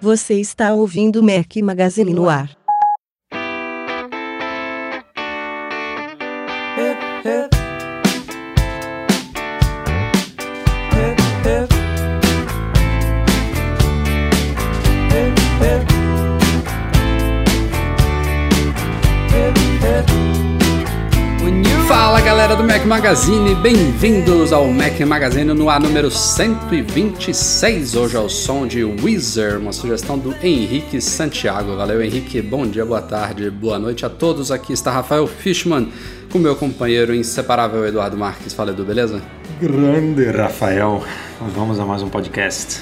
Você está ouvindo Mac Magazine no ar. Magazine, bem-vindos ao Mac Magazine no ar número 126. Hoje é o som de Weezer, uma sugestão do Henrique Santiago. Valeu Henrique, bom dia, boa tarde, boa noite a todos. Aqui está Rafael Fishman com meu companheiro inseparável Eduardo Marques. Fala Edu, beleza? Grande Rafael, vamos a mais um podcast.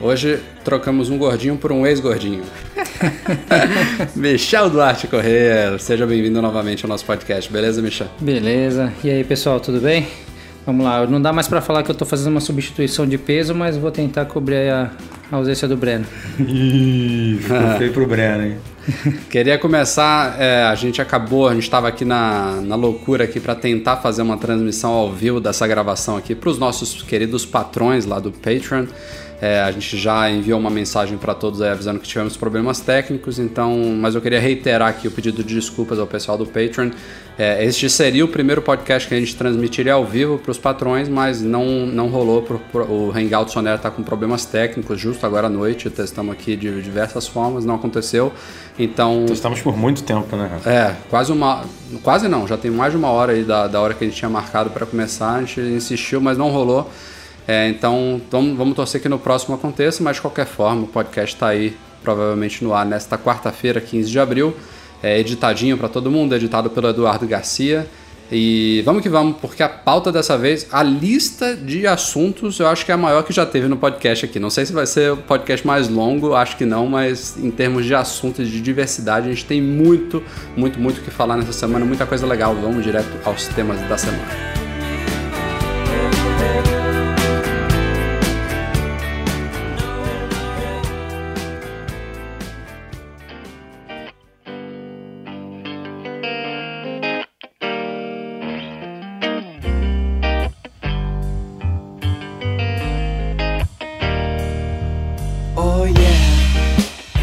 Hoje trocamos um gordinho por um ex-gordinho. Michel Duarte Corrêa, seja bem-vindo novamente ao nosso podcast, beleza, Michel? Beleza. E aí, pessoal, tudo bem? Vamos lá, não dá mais para falar que eu tô fazendo uma substituição de peso, mas vou tentar cobrir a ausência do Breno. Ih, feio pro Breno, hein? Queria começar, é, a gente acabou, a gente estava aqui na, na loucura aqui para tentar fazer uma transmissão ao vivo dessa gravação aqui para os nossos queridos patrões lá do Patreon. É, a gente já enviou uma mensagem para todos aí avisando que tivemos problemas técnicos, então, mas eu queria reiterar aqui o pedido de desculpas ao pessoal do Patreon. É, este seria o primeiro podcast que a gente transmitiria ao vivo para os patrões, mas não, não rolou. Pro, pro, o Hangout Sonera está com problemas técnicos justo agora à noite. Testamos aqui de diversas formas, não aconteceu. Então. Testamos por muito tempo, né? É, quase uma. Quase não, já tem mais de uma hora aí da, da hora que a gente tinha marcado para começar. A gente insistiu, mas não rolou. É, então vamos, vamos torcer que no próximo aconteça, mas de qualquer forma o podcast está aí provavelmente no ar nesta quarta-feira, 15 de abril, é, editadinho para todo mundo, editado pelo Eduardo Garcia. E vamos que vamos, porque a pauta dessa vez, a lista de assuntos, eu acho que é a maior que já teve no podcast aqui. Não sei se vai ser o podcast mais longo, acho que não, mas em termos de assuntos de diversidade, a gente tem muito, muito, muito o que falar nessa semana, muita coisa legal. Vamos direto aos temas da semana.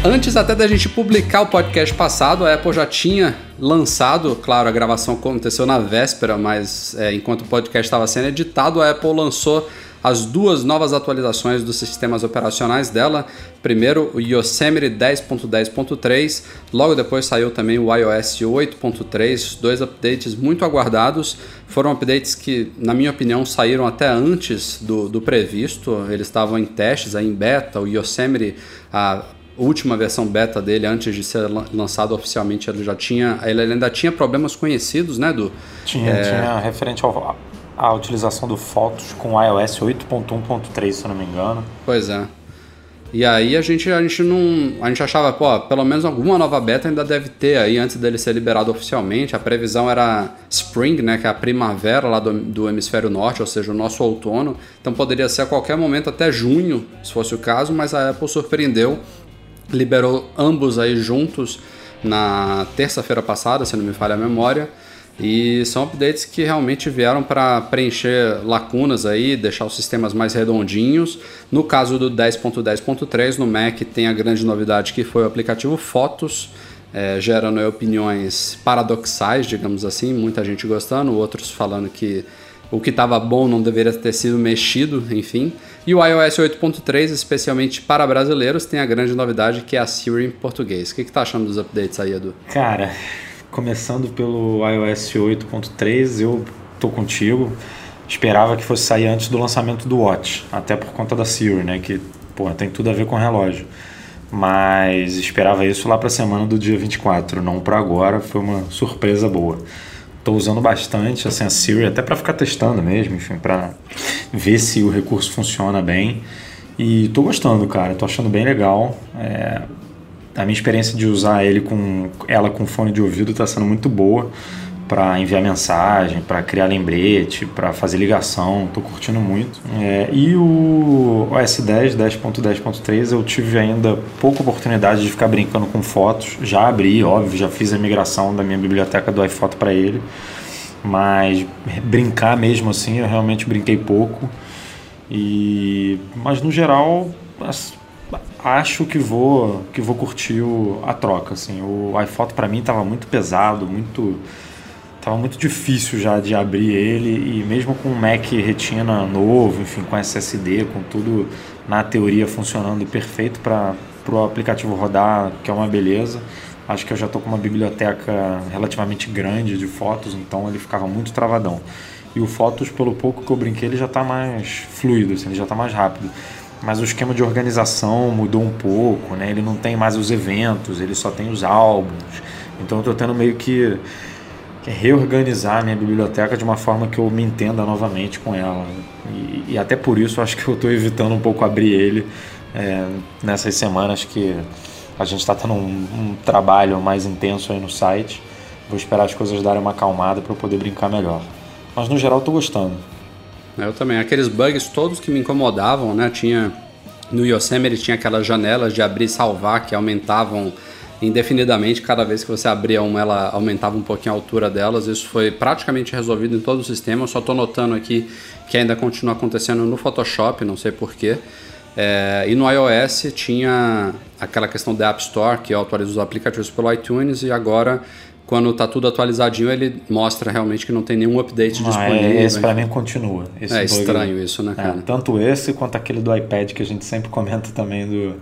Antes até da gente publicar o podcast passado, a Apple já tinha lançado, claro, a gravação aconteceu na véspera, mas é, enquanto o podcast estava sendo editado, a Apple lançou as duas novas atualizações dos sistemas operacionais dela. Primeiro o Yosemite 10.10.3, logo depois saiu também o iOS 8.3, dois updates muito aguardados. Foram updates que, na minha opinião, saíram até antes do, do previsto. Eles estavam em testes, aí em beta. O Yosemite, a última versão beta dele, antes de ser lançado oficialmente, ele já tinha. Ele ainda tinha problemas conhecidos, né, Du? Tinha, é... tinha referente ao, à utilização do Fotos com iOS 8.1.3, se eu não me engano. Pois é. E aí a gente, a gente não. A gente achava, pô, pelo menos alguma nova beta ainda deve ter aí antes dele ser liberado oficialmente. A previsão era Spring, né? Que é a primavera lá do, do hemisfério norte, ou seja, o nosso outono. Então poderia ser a qualquer momento até junho, se fosse o caso, mas a Apple surpreendeu liberou ambos aí juntos na terça-feira passada, se não me falha a memória. E são updates que realmente vieram para preencher lacunas aí, deixar os sistemas mais redondinhos. No caso do 10.10.3 no Mac tem a grande novidade que foi o aplicativo Fotos, é, gerando opiniões paradoxais, digamos assim, muita gente gostando, outros falando que o que estava bom não deveria ter sido mexido, enfim. E o iOS 8.3, especialmente para brasileiros, tem a grande novidade que é a Siri em português. O que, que tá achando dos updates aí, Edu? Cara, começando pelo iOS 8.3, eu tô contigo. Esperava que fosse sair antes do lançamento do Watch, até por conta da Siri, né? Que, pô, tem tudo a ver com relógio. Mas esperava isso lá para a semana do dia 24, não para agora. Foi uma surpresa boa. Estou usando bastante assim, a Siri, até para ficar testando mesmo, enfim, para ver se o recurso funciona bem. E estou gostando, cara. Estou achando bem legal. É, a minha experiência de usar ele com ela com fone de ouvido está sendo muito boa. Para enviar mensagem, para criar lembrete, para fazer ligação, estou curtindo muito. É, e o OS 10, 10.10.3, eu tive ainda pouca oportunidade de ficar brincando com fotos. Já abri, óbvio, já fiz a migração da minha biblioteca do iPhoto para ele, mas brincar mesmo assim, eu realmente brinquei pouco. E, mas no geral, acho que vou que vou curtir o, a troca. Assim, o iPhoto para mim estava muito pesado, muito Tava muito difícil já de abrir ele e mesmo com o Mac Retina novo, enfim, com SSD, com tudo na teoria funcionando perfeito para o aplicativo rodar, que é uma beleza. Acho que eu já estou com uma biblioteca relativamente grande de fotos, então ele ficava muito travadão. E o Fotos, pelo pouco que eu brinquei, ele já está mais fluido, assim, ele já está mais rápido. Mas o esquema de organização mudou um pouco, né? Ele não tem mais os eventos, ele só tem os álbuns. Então eu estou tendo meio que reorganizar a minha biblioteca de uma forma que eu me entenda novamente com ela. E, e até por isso acho que eu estou evitando um pouco abrir ele é, nessas semanas que a gente está tendo um, um, trabalho mais intenso aí no site. Vou esperar as coisas darem uma acalmada para eu poder brincar melhor. Mas no geral estou gostando. Eu também. Aqueles bugs todos que me incomodavam, né? Tinha no Yosemite tinha aquelas janelas de abrir e salvar que aumentavam indefinidamente, cada vez que você abria uma, ela aumentava um pouquinho a altura delas. Isso foi praticamente resolvido em todo o sistema. Eu só estou notando aqui que ainda continua acontecendo no Photoshop, não sei porquê. É, e no iOS tinha aquela questão da App Store, que atualiza os aplicativos pelo iTunes, e agora, quando está tudo atualizadinho, ele mostra realmente que não tem nenhum update ah, disponível. É, esse para mim continua. É estranho isso, né, é, cara? É, tanto esse quanto aquele do iPad que a gente sempre comenta também do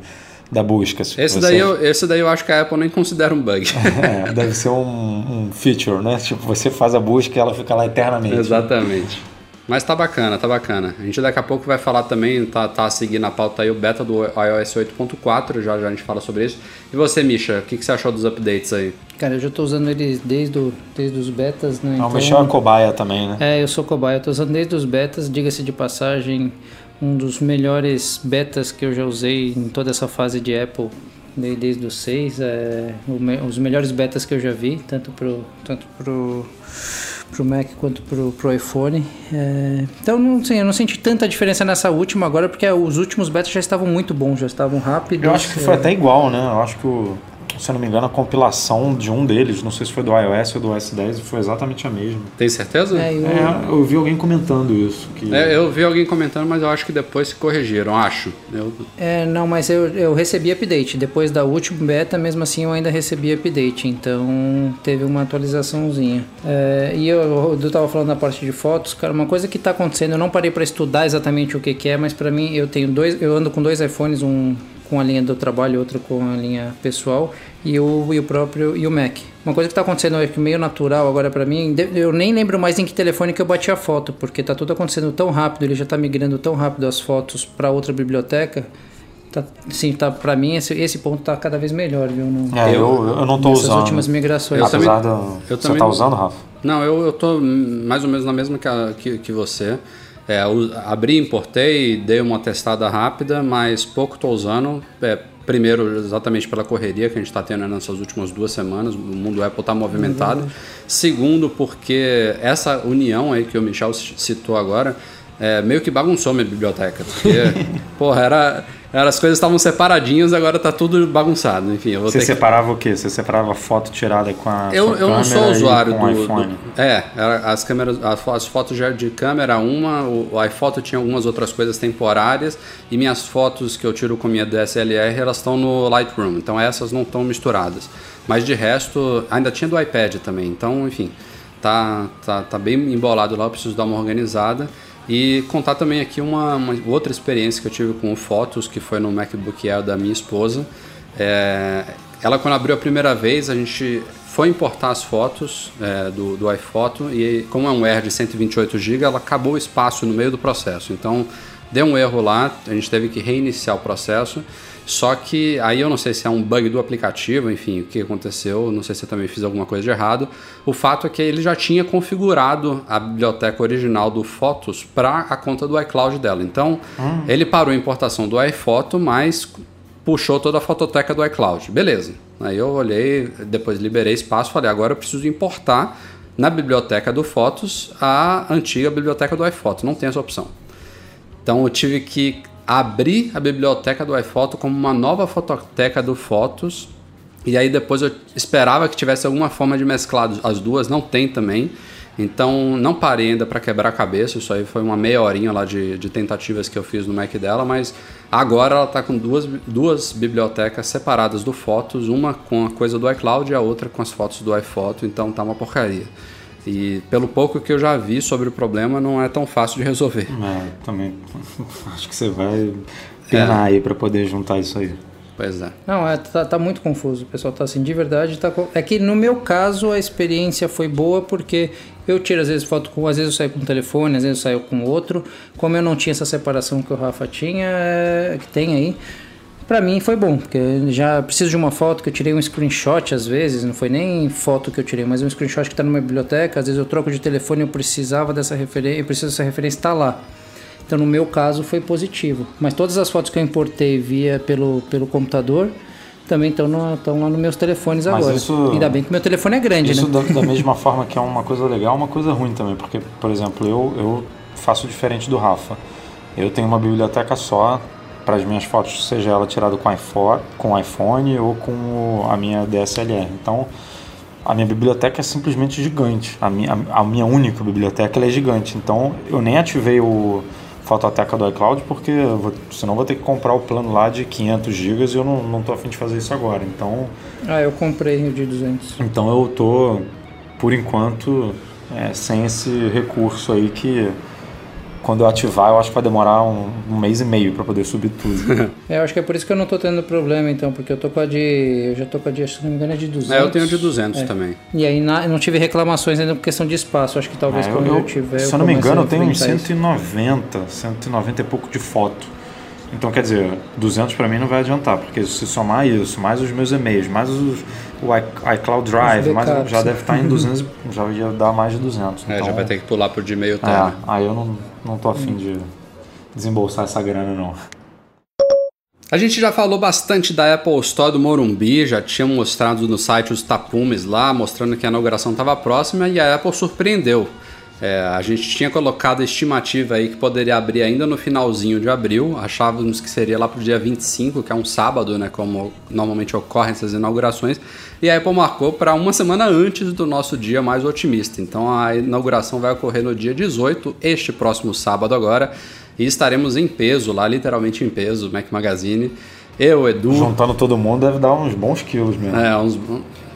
da busca. Esse, você... daí eu, esse daí eu acho que a Apple nem considera um bug. é, deve ser um, um, feature, né? Tipo, você faz a busca e ela fica lá eternamente. Exatamente. Mas tá bacana, tá bacana. A gente daqui a pouco vai falar também, tá, tá seguindo a pauta aí o beta do iOS 8.4, já, já a gente fala sobre isso. E você, Misha, o que, que você achou dos updates aí? Cara, eu já tô usando ele desde, o, desde os betas, né? Então, o Michel é cobaia também, né? É, eu sou cobaia, eu tô usando desde os betas, diga-se de passagem, um dos melhores betas que eu já usei em toda essa fase de Apple desde o 6 é, os melhores betas que eu já vi tanto pro tanto pro pro Mac quanto pro, pro iPhone. É, então não sei eu não senti tanta diferença nessa última agora porque os últimos betas já estavam muito bons já estavam rápidos eu acho que foi é, até igual né? Eu acho que o se eu não me engano, a compilação de um deles, não sei se foi do iOS ou do OS 10, foi exatamente a mesma. Tem certeza? É, eu, é, eu vi alguém comentando isso. Que... É, eu vi alguém comentando, mas eu acho que depois se corrigiram, acho. Eu... É, não, mas eu, eu recebi update. Depois da última beta, mesmo assim, eu ainda recebi update. Então, teve uma atualizaçãozinha. É, e eu, eu tava falando da parte de fotos, cara, uma coisa que tá acontecendo, eu não parei para estudar exatamente o que, que é, mas para mim, eu tenho dois, eu ando com dois iPhones, um com a linha do trabalho, outra com a linha pessoal e o, e o próprio e o Mac. Uma coisa que está acontecendo é meio natural agora para mim, eu nem lembro mais em que telefone que eu bati a foto, porque tá tudo acontecendo tão rápido, ele já está migrando tão rápido as fotos para outra biblioteca. Tá, sim, tá, para mim esse, esse ponto está cada vez melhor, viu? No, é, eu, eu não tô usando. últimas migrações. Eu Apesar também, do, eu você também, tá usando, Rafa? Não, eu, eu tô mais ou menos na mesma que, a, que, que você. É, abri, importei, dei uma testada rápida, mas pouco estou usando. É, primeiro, exatamente pela correria que a gente está tendo nessas últimas duas semanas, o mundo Apple está movimentado. Uhum. Segundo, porque essa união aí que o Michel citou agora, é, meio que bagunçou minha biblioteca. Porque, porra, era as coisas estavam separadinhas, agora tá tudo bagunçado. Enfim, eu vou Você separava que... o quê? Você separava foto tirada com a Eu, eu não sou usuário do, iPhone. Do, é, as câmeras, as fotos já de câmera uma, o, o iPhoto tinha algumas outras coisas temporárias e minhas fotos que eu tiro com minha DSLR, elas estão no Lightroom. Então essas não estão misturadas. Mas de resto, ainda tinha do iPad também. Então, enfim, tá tá, tá bem embolado lá, eu preciso dar uma organizada. E contar também aqui uma, uma, outra experiência que eu tive com fotos, que foi no MacBook Air da minha esposa. É, ela, quando abriu a primeira vez, a gente foi importar as fotos é, do, do iPhoto e, como é um Air de 128 GB, ela acabou o espaço no meio do processo. Então, deu um erro lá, a gente teve que reiniciar o processo. Só que aí eu não sei se é um bug do aplicativo, enfim, o que aconteceu, não sei se eu também fiz alguma coisa de errado. O fato é que ele já tinha configurado a biblioteca original do Fotos para a conta do iCloud dela. Então, hum. ele parou a importação do iPhoto, mas puxou toda a fototeca do iCloud. Beleza. Aí eu olhei, depois liberei espaço, falei, agora eu preciso importar na biblioteca do Fotos a antiga biblioteca do iPhoto. Não tem essa opção. Então eu tive que abrir a biblioteca do iPhoto como uma nova fototeca do Fotos. E aí depois eu esperava que tivesse alguma forma de mesclar as duas, não tem também. Então não parei ainda para quebrar a cabeça, isso aí foi uma meia horinha lá de, de tentativas que eu fiz no Mac dela, mas agora ela está com duas, duas bibliotecas separadas do Fotos, uma com a coisa do iCloud e a outra com as fotos do iPhoto, então tá uma porcaria. E pelo pouco que eu já vi sobre o problema, não é tão fácil de resolver. É, também acho que você vai penar é. aí para poder juntar isso aí. Pois é. Não, é, tá, tá, muito confuso. O pessoal tá assim, de verdade. Tá, é que no meu caso a experiência foi boa porque eu tiro às vezes foto com. Às vezes eu saio com um telefone, às vezes eu saio com outro. Como eu não tinha essa separação que o Rafa tinha, é, que tem aí. Pra mim foi bom, porque já preciso de uma foto que eu tirei um screenshot às vezes, não foi nem foto que eu tirei, mas um screenshot que está numa biblioteca, às vezes eu troco de telefone, eu precisava dessa referência, eu preciso dessa referência estar tá lá. Então no meu caso foi positivo. Mas todas as fotos que eu importei via pelo, pelo computador também estão lá nos meus telefones Mas agora. Isso, Ainda bem que meu telefone é grande, isso né? da, da mesma forma que é uma coisa legal, uma coisa ruim também. Porque, por exemplo, eu, eu faço diferente do Rafa. Eu tenho uma biblioteca só para as minhas fotos, seja ela tirada com iPhone, com iPhone ou com a minha DSLR. Então, a minha biblioteca é simplesmente gigante. A minha, a minha única biblioteca é gigante. Então, eu nem ativei o fototeca do iCloud, porque vou, senão vou ter que comprar o plano lá de 500 GB e eu não, não tô afim de fazer isso agora. Então. Ah, eu comprei o de 200. Então eu tô, por enquanto, é, sem esse recurso aí que quando eu ativar, eu acho que vai demorar um, um mês e meio para poder subir tudo. é, eu acho que é por isso que eu não tô tendo problema, então, porque eu tô com a de. Eu já tô com a de, se não me engano, é de 200. É, eu tenho de 200 é. também. E aí na, não tive reclamações ainda por questão de espaço. Acho que talvez é, quando eu, eu tiver. Se eu não me engano, eu tenho uns 190, isso. 190 e pouco de foto. Então, quer dizer, 200 para mim não vai adiantar, porque se somar isso, mais os meus e-mails, mais os, o iCloud Drive, mais, já deve estar em 200, já ia dar mais de 200. É, então, já vai ter que pular por Gmail também. É, aí eu não, não tô afim de desembolsar essa grana, não. A gente já falou bastante da Apple Store do Morumbi, já tinha mostrado no site os tapumes lá, mostrando que a inauguração estava próxima e a Apple surpreendeu. É, a gente tinha colocado a estimativa aí que poderia abrir ainda no finalzinho de abril, achávamos que seria lá para o dia 25, que é um sábado, né, como normalmente ocorrem essas inaugurações, e a Apple marcou para uma semana antes do nosso dia mais otimista. Então a inauguração vai ocorrer no dia 18, este próximo sábado agora, e estaremos em peso lá, literalmente em peso, Mac Magazine. Eu, Edu. Juntando todo mundo deve dar uns bons quilos mesmo. É, uns.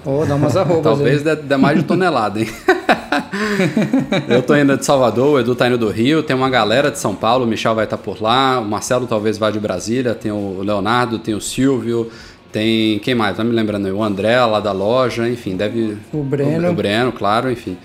Ou oh, dá umas arrobas. Talvez dê, dê mais de tonelada, hein? eu tô indo de Salvador, o Edu tá indo do Rio, tem uma galera de São Paulo, o Michel vai estar tá por lá, o Marcelo talvez vá de Brasília, tem o Leonardo, tem o Silvio, tem quem mais? Tá me lembrando aí? O André lá da loja, enfim, deve. O Breno. O, o Breno, claro, enfim.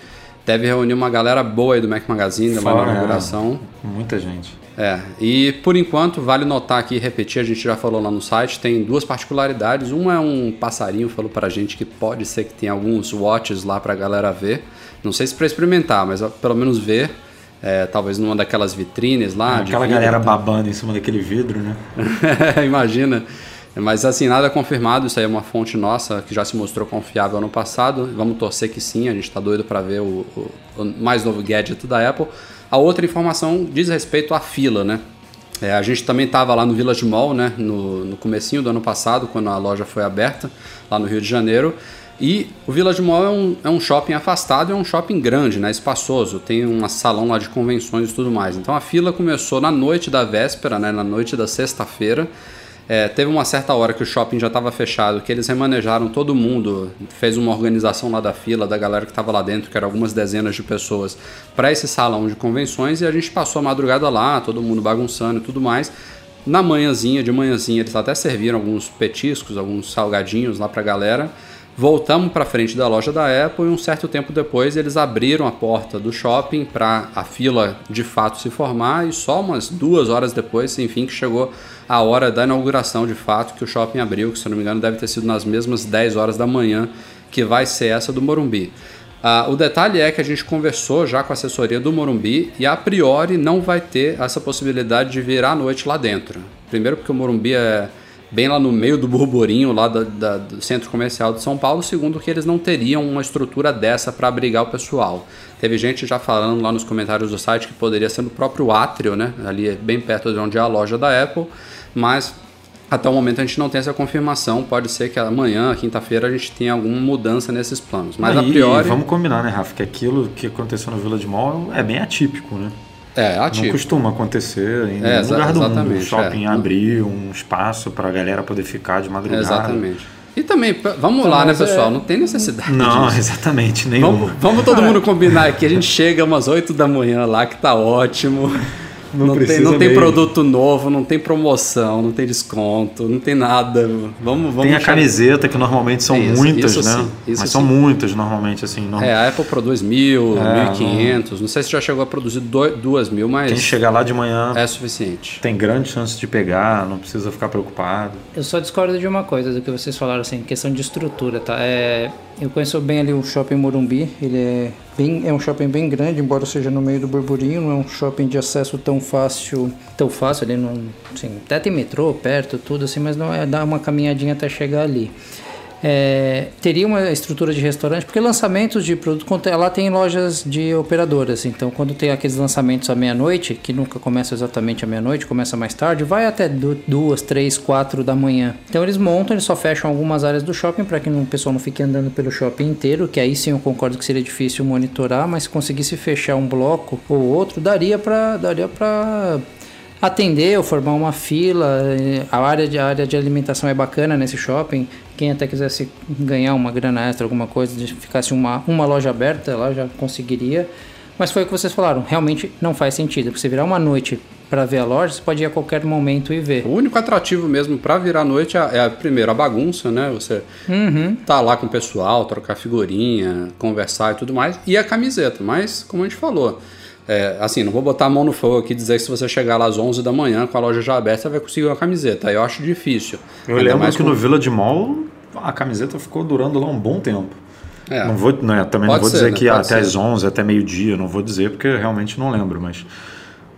Deve reunir uma galera boa aí do Mac Magazine, da inauguração. É, muita gente. É, e por enquanto, vale notar aqui e repetir, a gente já falou lá no site, tem duas particularidades. Uma é um passarinho falou pra gente que pode ser que tenha alguns watches lá pra galera ver. Não sei se para experimentar, mas pelo menos ver. É, talvez numa daquelas vitrines lá. É, aquela vidro, galera babando em cima daquele vidro, né? Imagina. Mas assim, nada confirmado, isso aí é uma fonte nossa que já se mostrou confiável ano passado. Vamos torcer que sim, a gente está doido para ver o, o, o, mais novo gadget da Apple. A outra informação diz respeito à fila, né? É, a gente também estava lá no Village Mall, né? No, no comecinho do ano passado, quando a loja foi aberta, lá no Rio de Janeiro. E o Village Mall é um, é um shopping afastado, é um shopping grande, né, espaçoso, tem um salão lá de convenções e tudo mais. Então a fila começou na noite da véspera, né, na noite da sexta-feira. É, teve uma certa hora que o shopping já estava fechado, que eles remanejaram todo mundo, fez uma organização lá da fila, da galera que estava lá dentro, que eram algumas dezenas de pessoas, para esse salão de convenções e a gente passou a madrugada lá, todo mundo bagunçando e tudo mais. Na manhãzinha, de manhãzinha, eles até serviram alguns petiscos, alguns salgadinhos lá para a galera. Voltamos para frente da loja da Apple e um certo tempo depois eles abriram a porta do shopping para a fila de fato se formar e só umas duas horas depois, enfim, que chegou a hora da inauguração de fato que o shopping abriu, que se não me engano deve ter sido nas mesmas 10 horas da manhã que vai ser essa do Morumbi. Uh, o detalhe é que a gente conversou já com a assessoria do Morumbi e a priori não vai ter essa possibilidade de virar à noite lá dentro. Primeiro porque o Morumbi é bem lá no meio do burburinho lá da, da, do centro comercial de São Paulo, segundo que eles não teriam uma estrutura dessa para abrigar o pessoal. Teve gente já falando lá nos comentários do site que poderia ser no próprio átrio, né? Ali bem perto de onde é a loja da Apple, mas até o momento a gente não tem essa confirmação. Pode ser que amanhã, quinta-feira, a gente tenha alguma mudança nesses planos. Mas Aí, a priori. Vamos combinar, né, Rafa? Que aquilo que aconteceu no Village Mall é bem atípico, né? É, ativo. Não costuma acontecer em É, nenhum lugar do mundo. Exatamente, shopping é. abrir um espaço para a galera poder ficar de madrugada. Exatamente. E também, vamos Então, lá, né, é- pessoal? Não tem necessidade. Não, disso. exatamente, nenhum. Vamos, vamos todo mundo combinar aqui. A gente chega umas 8 da manhã lá, que tá ótimo. Não Não, tem, não tem mesmo. produto novo, não tem promoção, não tem desconto, não tem nada. Vamos, vamos Tem a camiseta, que normalmente são Isso, muitas, isso né? sim, isso Mas são sim. muitas normalmente, assim. Não... É, a Apple produz mil, É, mil e quinhentos. Não sei se já chegou a produzir duas mil, mas Quem chegar lá de manhã é suficiente. tem grande chance de pegar, não precisa ficar preocupado. Eu só discordo de uma coisa do que vocês falaram, assim, questão de estrutura, tá? É, eu conheço bem ali o shopping Morumbi, ele é bem, é um shopping bem grande, embora seja no meio do burburinho, não é um shopping de acesso tão fácil, tão fácil, ali não, assim, até tem metrô perto, tudo assim, mas não é dar uma caminhadinha até chegar ali. É, teria uma estrutura de restaurante, porque lançamentos de produto, lá tem lojas de operadoras, então quando tem aqueles lançamentos à meia-noite, que nunca começa exatamente à meia-noite, começa mais tarde, vai até du- duas, três, quatro da manhã. Então eles montam, eles só fecham algumas áreas do shopping para que o pessoal não fique andando pelo shopping inteiro, que aí sim eu concordo que seria difícil monitorar, mas se conseguisse fechar um bloco ou outro, daria para daria para atender ou formar uma fila. eh, A área de, a área de alimentação é bacana nesse shopping. Quem até quisesse ganhar uma grana extra, alguma coisa, de ficasse uma, uma loja aberta, lá já conseguiria. Mas foi o que vocês falaram, realmente não faz sentido. Porque você virar uma noite para ver a loja, você pode ir a qualquer momento e ver. O único atrativo mesmo pra virar noite é, é primeiro a bagunça, né? Você tá lá com o pessoal, trocar figurinha, conversar e tudo mais, e a camiseta. Mas, como a gente falou, é, assim, não vou botar a mão no fogo aqui e dizer que se você chegar lá às 11 da manhã com a loja já aberta, você vai conseguir uma camiseta. Eu acho difícil. Eu Ainda lembro mais que com- no Village Mall a camiseta ficou durando lá um bom tempo. É. Não vou, né, também não vou ser, dizer né? que Pode até ser. às 11, até meio-dia, não vou dizer porque realmente não lembro, mas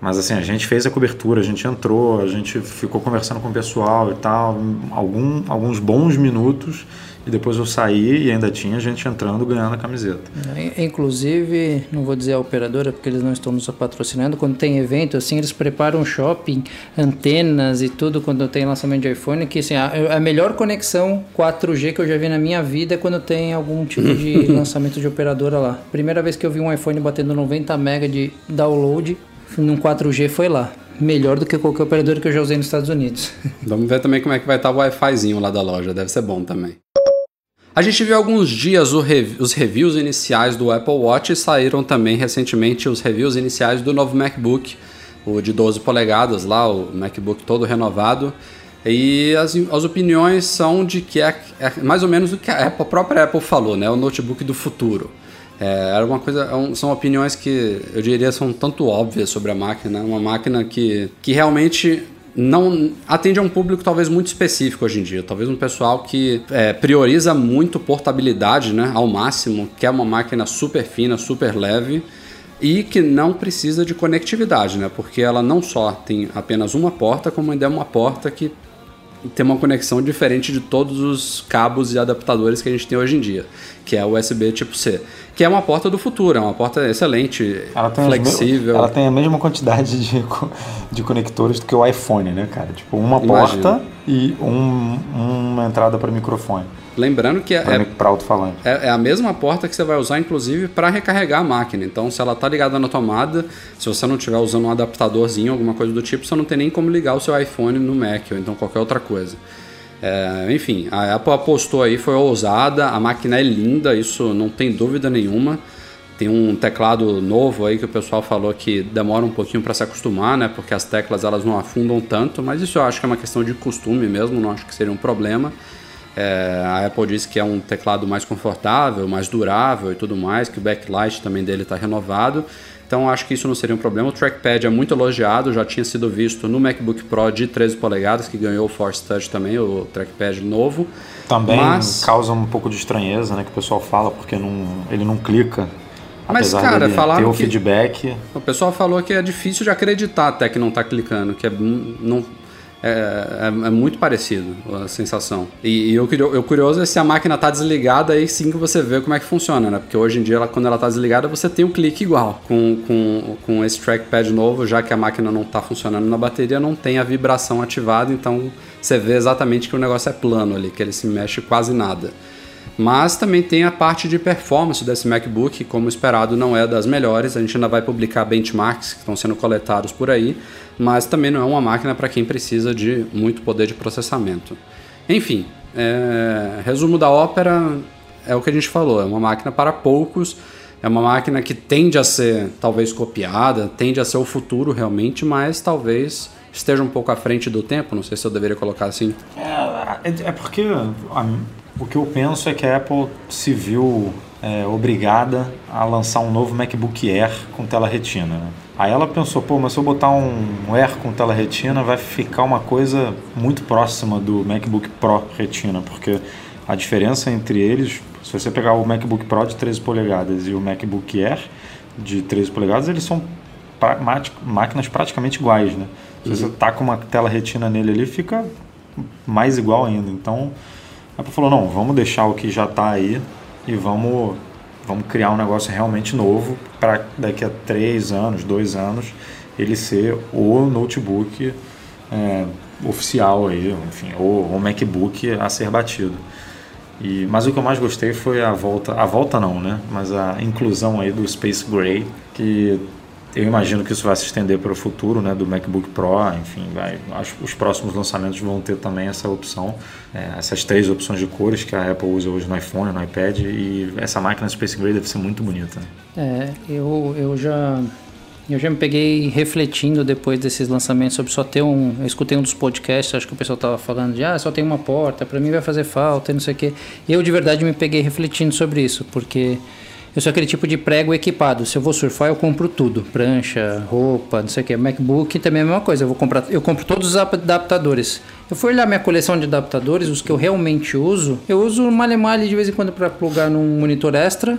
mas assim, a gente fez a cobertura, a gente entrou, a gente ficou conversando com o pessoal e tal, algum, alguns bons minutos e depois eu saí e ainda tinha gente entrando ganhando a camiseta. É, Inclusive, não vou dizer a operadora porque eles não estão nos patrocinando. Quando tem evento, assim, eles preparam shopping, antenas e tudo quando tem lançamento de iPhone. Que assim, a, a melhor conexão 4G que eu já vi na minha vida é quando tem algum tipo de lançamento de operadora lá. Primeira vez que eu vi um iPhone batendo 90 MB de download num 4G foi lá. Melhor do que qualquer operadora que eu já usei nos Estados Unidos. Vamos ver também como é que vai estar o Wi-Fizinho lá da loja, deve ser bom também. A gente viu alguns dias rev- os reviews iniciais do Apple Watch e saíram também recentemente os reviews iniciais do novo MacBook, o de 12 polegadas lá, o MacBook todo renovado. E as, as opiniões são de que é, é mais ou menos o que a, Apple, a própria Apple falou, né? O notebook do futuro. É, era uma coisa, é são opiniões que eu diria são tanto óbvias sobre a máquina, uma máquina que, que realmente não atende a um público talvez muito específico hoje em dia, talvez um pessoal que é, prioriza muito portabilidade, né, ao máximo, quer uma máquina super fina, super leve e que não precisa de conectividade, né, porque ela não só tem apenas uma porta, como ainda é uma porta que tem uma conexão diferente de todos os cabos e adaptadores que a gente tem hoje em dia, que é o USB tipo C, que é uma porta do futuro, é uma porta excelente, Ela flexível. ela tem a mesma quantidade de, de conectores do que o iPhone, né, cara? Tipo, uma Imagina. porta e um- uma entrada para microfone, Lembrando que é, é, é- é a mesma porta que você vai usar, inclusive, para recarregar a máquina. Então, se ela está ligada na tomada, se você não estiver usando um adaptadorzinho, alguma coisa do tipo, você não tem nem como ligar o seu iPhone no Mac ou então qualquer outra coisa. É, enfim, a Apple apostou aí, foi ousada, a máquina é linda, isso não tem dúvida nenhuma. Tem um teclado novo aí que o pessoal falou que demora um pouquinho para se acostumar, né? Porque as teclas elas não afundam tanto, mas isso eu acho que é uma questão de costume mesmo, não acho que seria um problema. É, a Apple disse que é um teclado mais confortável, mais durável e tudo mais, que o backlight também dele está renovado. Então acho que isso não seria um problema. O trackpad é muito elogiado, já tinha sido visto no MacBook Pro de 13 polegadas, que ganhou o Force Touch também, o trackpad novo. Também Mas- causa um pouco de estranheza, né, que o pessoal fala, porque não, ele não clica. Mas, apesar cara, falaram o que- feedback. O pessoal falou que é difícil de acreditar até que não está clicando, que é, não, é, é, é, muito parecido a sensação. E, e o, curioso é se a máquina tá desligada, aí sim que você vê como é que funciona, né? Porque hoje em dia, ela, quando ela tá desligada, você tem um clique igual. Com, com, com esse trackpad novo, já que a máquina não tá funcionando na bateria, não tem a vibração ativada, então você vê exatamente que o negócio é plano ali, que ele se mexe quase nada. Mas também tem a parte de performance desse MacBook, que, como esperado, não é das melhores. A gente ainda vai publicar benchmarks que estão sendo coletados por aí, mas também não é uma máquina para quem precisa de muito poder de processamento. Enfim, é... resumo da ópera é o que a gente falou: é uma máquina para poucos, é uma máquina que tende a ser talvez copiada, tende a ser o futuro realmente, mas talvez esteja um pouco à frente do tempo. Não sei se eu deveria colocar assim. É, é porque o que eu penso é que a Apple se viu é, obrigada a lançar um novo MacBook Air com tela retina. Né? Aí ela pensou, pô, mas se eu botar um Air com tela retina vai ficar uma coisa muito próxima do MacBook Pro retina, porque a diferença entre eles, se você pegar o MacBook Pro de 13 polegadas e o MacBook Air de 13 polegadas, eles são pra, máquinas praticamente iguais, né? Se uhum. você tá com uma tela retina nele ali, fica mais igual ainda. Então, a Apple falou, não, vamos deixar o que já está aí e vamos, vamos criar um negócio realmente novo para daqui a três anos, dois anos, ele ser o notebook é, oficial aí, enfim, ou o MacBook a ser batido. E, mas o que eu mais gostei foi a volta, a volta não, né? Mas a inclusão aí do Space Gray, que eu imagino que isso vai se estender para o futuro, né, do MacBook Pro, enfim, vai, acho, os próximos lançamentos vão ter também essa opção, é, essas três opções de cores que a Apple usa hoje no iPhone, no iPad, e essa máquina Space Gray deve ser muito bonita. É, eu, eu já eu já me peguei refletindo depois desses lançamentos sobre só ter um. Eu escutei um dos podcasts, acho que o pessoal tava falando de ah, só tem uma porta, para mim vai fazer falta, não sei o quê. E eu de verdade me peguei refletindo sobre isso, porque eu sou aquele tipo de prego equipado. Se eu vou surfar, eu compro tudo: prancha, roupa, não sei o que. MacBook também é a mesma coisa. Eu vou comprar, eu compro todos os adaptadores. Eu fui olhar minha coleção de adaptadores, os que eu realmente uso. Eu uso um male de vez em quando para plugar num monitor extra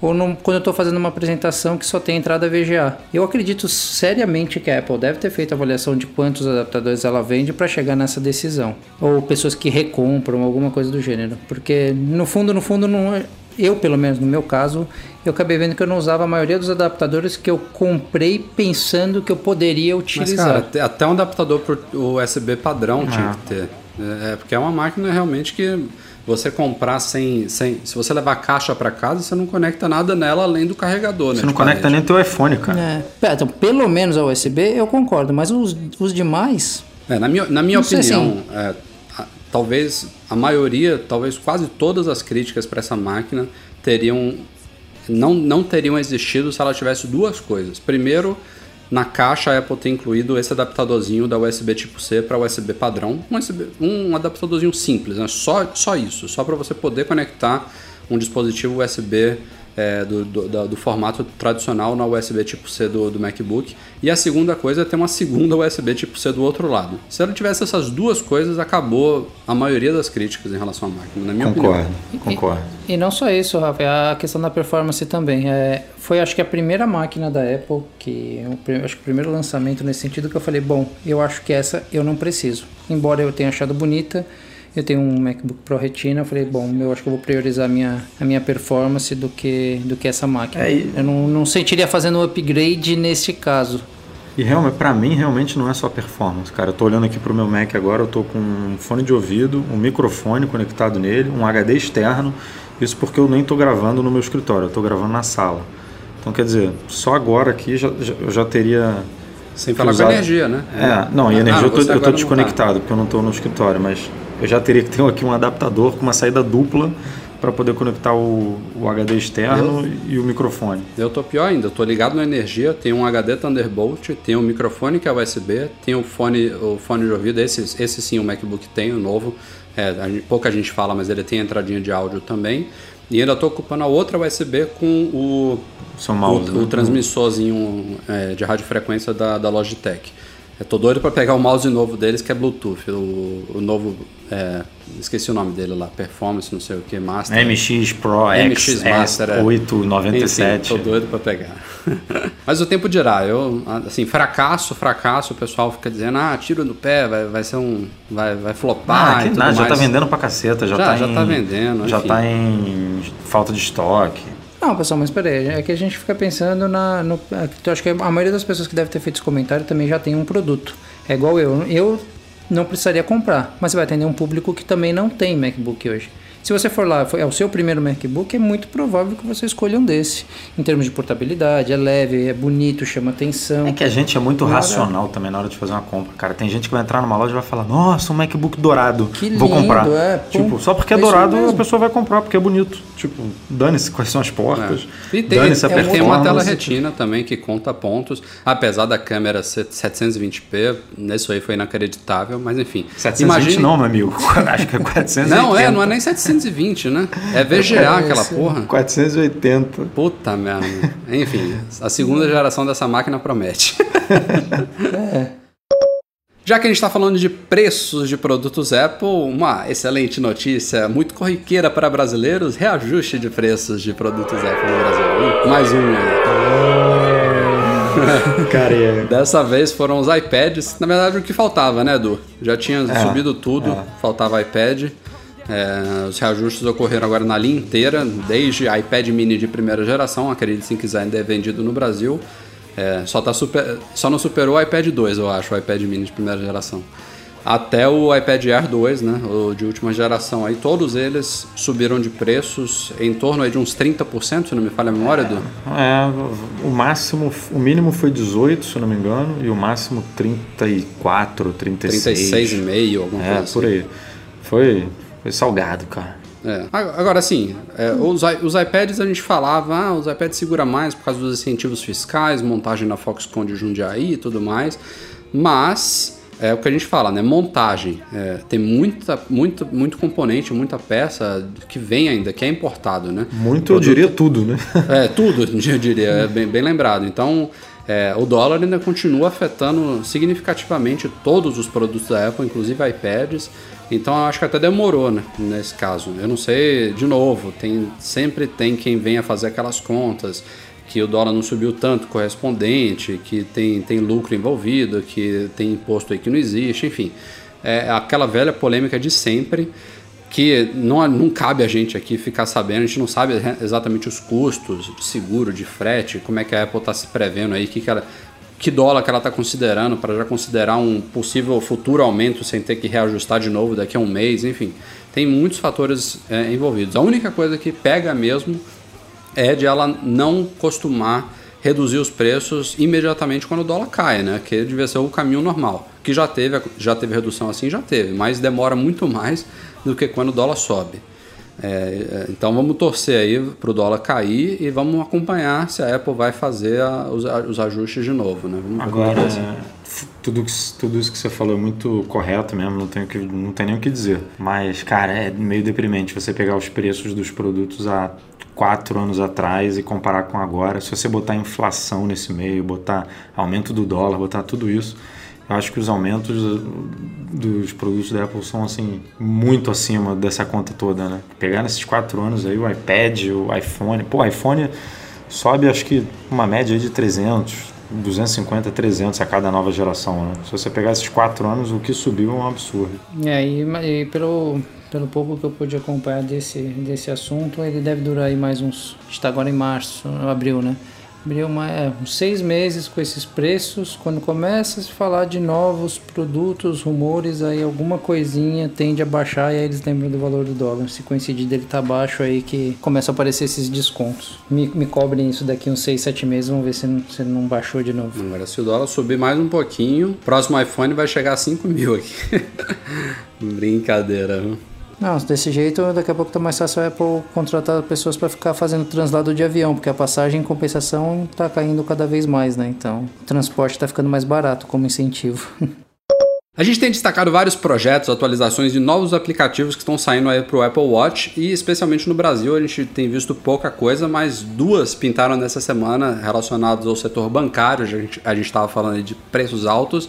ou quando eu estou fazendo uma apresentação que só tem entrada VGA. Eu acredito seriamente que a Apple deve ter feito a avaliação de quantos adaptadores ela vende para chegar nessa decisão. Ou pessoas que recompram, alguma coisa do gênero. Porque no fundo, no fundo, não, é, eu, pelo menos no meu caso, eu acabei vendo que eu não usava a maioria dos adaptadores que eu comprei pensando que eu poderia utilizar. Mas, cara, até um adaptador para USB padrão ah. tinha que ter. É, porque é uma máquina realmente que você comprar sem. sem se você levar a caixa para casa, você não conecta nada nela além do carregador, né? Você não conecta nem teu iPhone, cara. É. Então, pelo menos a USB eu concordo, mas os, os demais. É, na minha, na minha opinião, é, talvez a maioria, talvez quase todas as críticas para essa máquina teriam não, não teriam existido se ela tivesse duas coisas. Primeiro, na caixa a Apple tem incluído esse adaptadorzinho da USB tipo C para USB padrão, um, USB, um adaptadorzinho simples, né? só, só isso, só para você poder conectar um dispositivo USB é, do, do, do, formato tradicional na USB tipo C do, do, MacBook. E a segunda coisa é ter uma segunda USB tipo C do outro lado. Se ela tivesse essas duas coisas, acabou a maioria das críticas em relação à máquina, na minha concordo, opinião. Concordo. E, e não só isso, Rafa, é a questão da performance também. É, foi acho que a primeira máquina da Apple, que acho que o primeiro lançamento nesse sentido que eu falei, bom, eu acho que essa eu não preciso. Embora eu tenha achado bonita, eu tenho um MacBook Pro Retina, eu falei, bom, eu acho que eu vou priorizar a minha, a minha performance do que, do que essa máquina. É, e... Eu não, não sentiria fazendo um upgrade nesse caso. E realmente, para mim, realmente não é só performance, cara. Eu tô olhando aqui pro meu Mac agora, eu tô com um fone de ouvido, um microfone conectado nele, um HD externo. Isso porque eu nem tô gravando no meu escritório, eu tô gravando na sala. Então, quer dizer, só agora aqui já, já eu já teria sem falar usar... com energia, né? É, não, e ah, energia ah, eu tô, eu tô desconectado, tá. porque eu não estou no escritório, mas eu já teria que ter aqui um adaptador com uma saída dupla para poder conectar o, o HD externo eu, e o microfone. Eu tô pior ainda, eu tô ligado na energia, tem um HD Thunderbolt, tem um microfone que é USB, tem o fone, o fone de ouvido, esse, esse sim o MacBook tem, o novo, é, a, pouca gente fala, mas ele tem entradinha de áudio também. E ainda estou ocupando a outra USB com o, mouse, o, né? o transmissorzinho é, de radiofrequência da, da Logitech. Eu tô doido pra pegar o mouse novo deles, que é Bluetooth. O, o novo. É, esqueci o nome dele lá, Performance, não sei o que, Master. MX Pro MX X Master, é. 897. Enfim, tô doido pra pegar. Mas o tempo dirá. Eu, assim, fracasso, fracasso, o pessoal fica dizendo, ah, tiro no pé, vai, vai ser um. Vai, vai flopar. Ah, que nada, já mais. tá vendendo pra caceta, já, Já- tá já em, tá vendendo, Já enfim. tá em falta de estoque. Não, pessoal, mas peraí, é que a gente fica pensando na. No, é eu acho que a maioria das pessoas que deve ter feito esse comentário também já tem um produto. É igual eu. Eu não precisaria comprar, mas você vai atender um público que também não tem MacBook hoje. Se você for lá, é o seu primeiro MacBook, é muito provável que você escolha um desse. Em termos de portabilidade, é leve, é bonito, chama atenção. É que a gente é muito racional também na hora de fazer uma compra, cara. Tem gente que vai entrar numa loja e vai falar, nossa, um MacBook dourado, Que vou lindo, comprar. é, tipo, só porque é É dourado a pessoa vai comprar, porque é bonito. Tipo, dane-se quais são as portas, É. E tem, dane-se a tem uma tela retina também que conta pontos. Apesar da câmera ser 720p, isso aí foi inacreditável, mas enfim. 720 Imagine- não, meu amigo. Acho que é 480. Não, é, não é nem 720, né? É VGA aquela porra. 480. Puta merda. Enfim, a segunda geração dessa máquina promete. Já que a gente está falando de preços de produtos Apple, uma excelente notícia, muito corriqueira para brasileiros, reajuste de preços de produtos Apple no Brasil. Mais um aí. Cara, é... Dessa vez foram os iPads. Na verdade, o que faltava, né, Edu? Já tinha É, subido tudo, faltava iPad. É, os reajustes ocorreram agora na linha inteira, desde iPad mini de primeira geração, acredite se quiser, ainda é vendido no Brasil. É, só, tá super, só não superou o iPad 2, eu acho, o iPad mini de primeira geração. Até o iPad Air 2, né, o de última geração, aí todos eles subiram de preços em torno aí de uns 30%, se não me falha a memória, Edu. É, o máximo, o mínimo foi 18, se não me engano, e o máximo 34, 36. 36,5, alguma É, coisa assim. por aí. Foi, foi salgado, cara. É. Ag- Agora, assim, é, os, os iPads a gente falava, ah, os iPads segura mais por causa dos incentivos fiscais, montagem na Foxconn de Jundiaí e tudo mais, mas é o que a gente fala, né? Montagem. É, tem muita, muito, muito componente, muita peça que vem ainda, que é importado, né? Muito, eu diria tudo, né? é, tudo, eu diria, é bem, bem lembrado. Então, é, o dólar ainda continua afetando significativamente todos os produtos da Apple, inclusive iPads. Então, eu acho que até demorou, né, nesse caso. Eu não sei, de novo, tem, sempre tem quem venha fazer aquelas contas que o dólar não subiu tanto correspondente, que tem, tem lucro envolvido, que tem imposto aí que não existe, enfim. É aquela velha polêmica de sempre que não, não cabe a gente aqui ficar sabendo, a gente não sabe exatamente os custos de seguro, de frete, como é que a Apple está se prevendo aí, que, que, ela, que dólar que ela está considerando para já considerar um possível futuro aumento sem ter que reajustar de novo daqui a um mês, enfim. Tem muitos fatores é, envolvidos. A única coisa que pega mesmo é de ela não costumar reduzir os preços imediatamente quando o dólar cai, né? Que devia ser o caminho normal. Que já teve, já teve redução assim, já teve, mas demora muito mais do que quando o dólar sobe. É, é, então vamos torcer aí para o dólar cair e vamos acompanhar se a Apple vai fazer a- os, a- os ajustes de novo, né? Vamos Agora, tudo, tudo isso que você falou é muito correto mesmo, não tem, o que, não tem nem o que dizer. Mas, cara, é meio deprimente você pegar os preços dos produtos há quatro anos atrás e comparar com agora. Se você botar inflação nesse meio, botar aumento do dólar, botar tudo isso, acho que os aumentos dos produtos da Apple são, assim, muito acima dessa conta toda, né? Pegar nesses quatro anos aí, o iPad, o iPhone... Pô, o iPhone sobe, acho que uma média de 300, 250, 300 a cada nova geração, né? Se você pegar esses quatro anos, o que subiu é um absurdo. É, e, e pelo, pelo pouco que eu pude acompanhar desse, desse assunto, ele deve durar aí mais uns. Está agora em março, abril, né? Abril, uma, é, uns seis meses com esses preços. Quando começa a se falar de novos produtos, rumores, aí alguma coisinha tende a baixar e aí eles lembram do valor do dólar. Se coincidir dele tá baixo, aí que começam a aparecer esses descontos. Me, me cobrem isso daqui uns seis, sete meses, vamos ver se não, se não baixou de novo. Agora, se o dólar subir mais um pouquinho, próximo iPhone vai chegar a 5 mil aqui. Brincadeira, viu? Não, desse jeito daqui a pouco tá mais fácil a Apple contratar pessoas para ficar fazendo translado de avião, porque a passagem em compensação tá caindo cada vez mais, né? Então, o transporte tá ficando mais barato como incentivo. A gente tem destacado vários projetos, atualizações de novos aplicativos que estão saindo aí pro Apple Watch e especialmente no Brasil a gente tem visto pouca coisa, mas duas pintaram nessa semana relacionadas ao setor bancário, a gente estava falando de preços altos,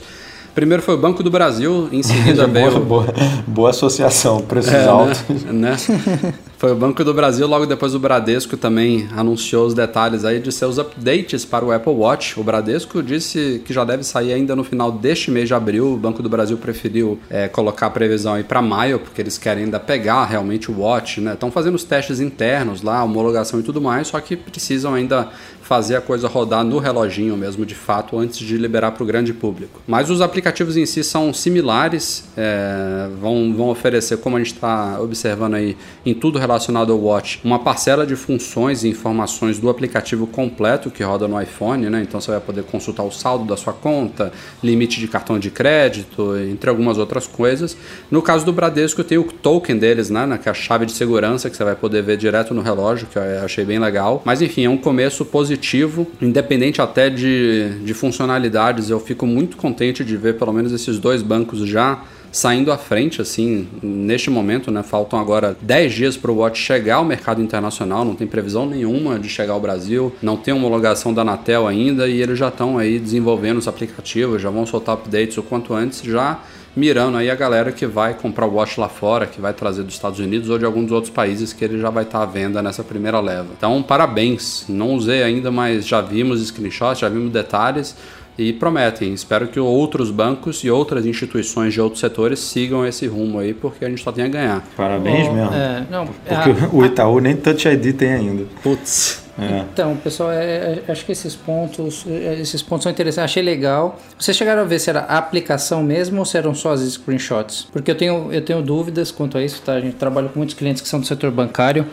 primeiro foi o Banco do Brasil, em seguida veio. boa, boa, associação, preços É, altos. né? né? Foi o Banco do Brasil, logo depois o Bradesco também anunciou os detalhes aí de seus updates para o Apple Watch. O Bradesco disse que já deve sair ainda no final deste mês de abril. O Banco do Brasil preferiu é, colocar a previsão aí para maio, porque eles querem ainda pegar realmente o Watch, né? Estão fazendo os testes internos lá, homologação e tudo mais, só que precisam ainda fazer a coisa rodar no reloginho mesmo, de fato, antes de liberar para o grande público. Mas os aplicativos em si são similares, é, vão, vão oferecer, como a gente está observando aí, em tudo relacionado ao Watch, uma parcela de funções e informações do aplicativo completo que roda no iPhone, né? Então você vai poder consultar o saldo da sua conta, limite de cartão de crédito, entre algumas outras coisas. No caso do Bradesco, tem o token deles, né? Que é a chave de segurança que você vai poder ver direto no relógio, que eu achei bem legal. Mas enfim, é um começo positivo independente até de, de funcionalidades. Eu fico muito contente de ver pelo menos esses dois bancos já saindo à frente, assim, neste momento, né? Faltam agora 10 dias para o Watch chegar ao mercado internacional, não tem previsão nenhuma de chegar ao Brasil, não tem homologação da Anatel ainda e eles já estão aí desenvolvendo os aplicativos, já vão soltar updates o quanto antes, já mirando aí a galera que vai comprar o Watch lá fora, que vai trazer dos Estados Unidos ou de alguns outros países que ele já vai estar à venda nessa primeira leva. Então, parabéns. Não usei ainda, mas já vimos screenshots, já vimos detalhes e prometem. Espero que outros bancos e outras instituições de outros setores sigam esse rumo aí, porque a gente só tem a ganhar. Parabéns Bom, mesmo. é, não, Porque a- o Itaú nem Touch ID tem ainda. Putz. É. Então, pessoal, é- é- acho que esses pontos, é, esses pontos são interessantes. Achei legal. Vocês chegaram a ver se era a aplicação mesmo ou se eram só as screenshots? Porque eu tenho, eu tenho dúvidas quanto a isso, tá? A gente trabalha com muitos clientes que são do setor bancário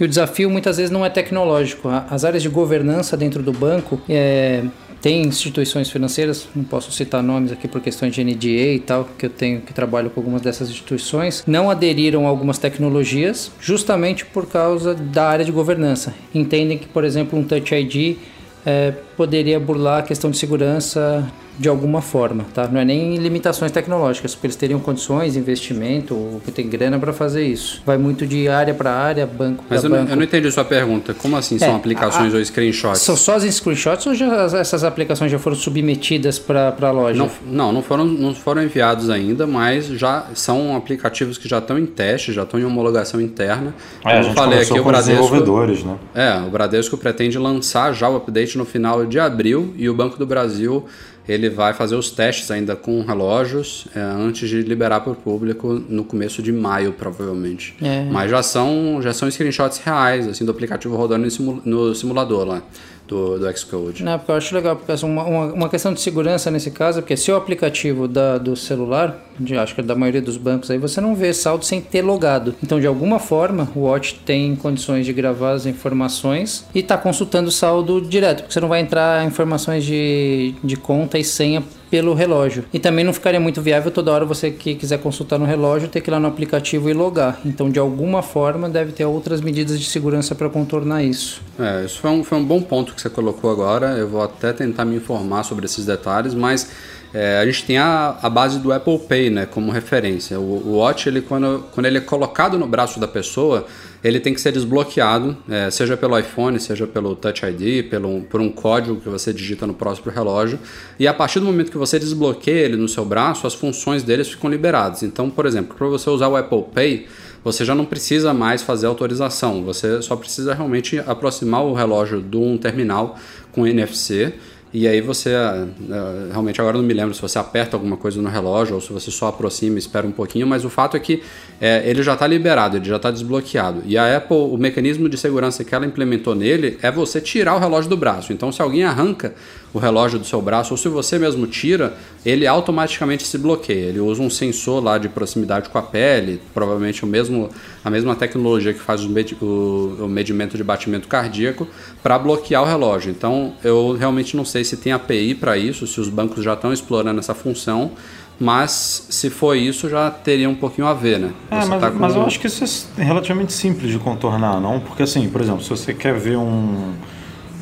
e o desafio muitas vezes não é tecnológico. A- As áreas de governança dentro do banco é, tem instituições financeiras, não posso citar nomes aqui por questões de NDA e tal, que eu tenho que trabalho com algumas dessas instituições, não aderiram a algumas tecnologias justamente por causa da área de governança. Entendem que, por exemplo, um Touch ID é, poderia burlar a questão de segurança de alguma forma, tá? Não é nem limitações tecnológicas, porque eles teriam condições, investimento, ou que tem grana para fazer isso. Vai muito de área para área, banco para Mas eu não, banco. eu não entendi sua pergunta. Como assim são É, aplicações a- ou screenshots? São só as screenshots ou já as- essas aplicações já foram submetidas para a loja? Não, não, não foram, não foram enviados ainda, mas já são aplicativos que já estão em teste, já estão em homologação interna. É, a Como gente falei aqui, o com os Bradesco. desenvolvedores, né? É, o Bradesco pretende lançar já o update no final de abril e o Banco do Brasil ele vai fazer os testes ainda com relógios é, antes de liberar para o público no começo de maio, provavelmente. É. Mas já são, já são screenshots reais, assim, do aplicativo rodando no, simu- no simulador lá, do, do Xcode. Não, porque eu acho legal, porque assim, uma, uma, questão de segurança nesse caso, é porque se o aplicativo da, do celular, de, acho que é da maioria dos bancos aí, você não vê saldo sem ter logado. Então, de alguma forma, o Watch tem condições de gravar as informações e tá consultando o saldo direto, porque você não vai entrar informações de, de conta e senha pelo relógio. E também não ficaria muito viável toda hora você que quiser consultar no relógio ter que ir lá no aplicativo e logar. Então, de alguma forma, deve ter outras medidas de segurança para contornar isso. É, isso foi um, foi um bom ponto que você colocou agora. Eu vou até tentar me informar sobre esses detalhes, mas é, a gente tem a, a base do Apple Pay né, como referência. O, o Watch, ele, quando, quando ele é colocado no braço da pessoa, ele tem que ser desbloqueado, é, seja pelo iPhone, seja pelo Touch ID, pelo, por um código que você digita no próprio relógio. E a partir do momento que você desbloqueia ele no seu braço, as funções deles ficam liberadas. Então, por exemplo, para você usar o Apple Pay, você já não precisa mais fazer autorização, você só precisa realmente aproximar o relógio de um terminal com NFC. E aí você, ah, ah, realmente agora não me lembro se você aperta alguma coisa no relógio ou se você só aproxima e espera um pouquinho, mas o fato é que é, ele já está liberado, ele já está desbloqueado. E a Apple, o mecanismo de segurança que ela implementou nele é você tirar o relógio do braço. Então se alguém arranca o relógio do seu braço ou se você mesmo tira, ele automaticamente se bloqueia. Ele usa um sensor lá de proximidade com a pele, provavelmente o mesmo, a mesma tecnologia que faz o, medi- o- o medimento de batimento cardíaco, para bloquear o relógio. Então eu realmente não sei se tem API para isso, se os bancos já estão explorando essa função. Mas se for isso, já teria um pouquinho a ver, né? É, mas, tá com- mas eu acho que isso é relativamente simples de contornar, não? Porque assim, por exemplo, se você quer ver um.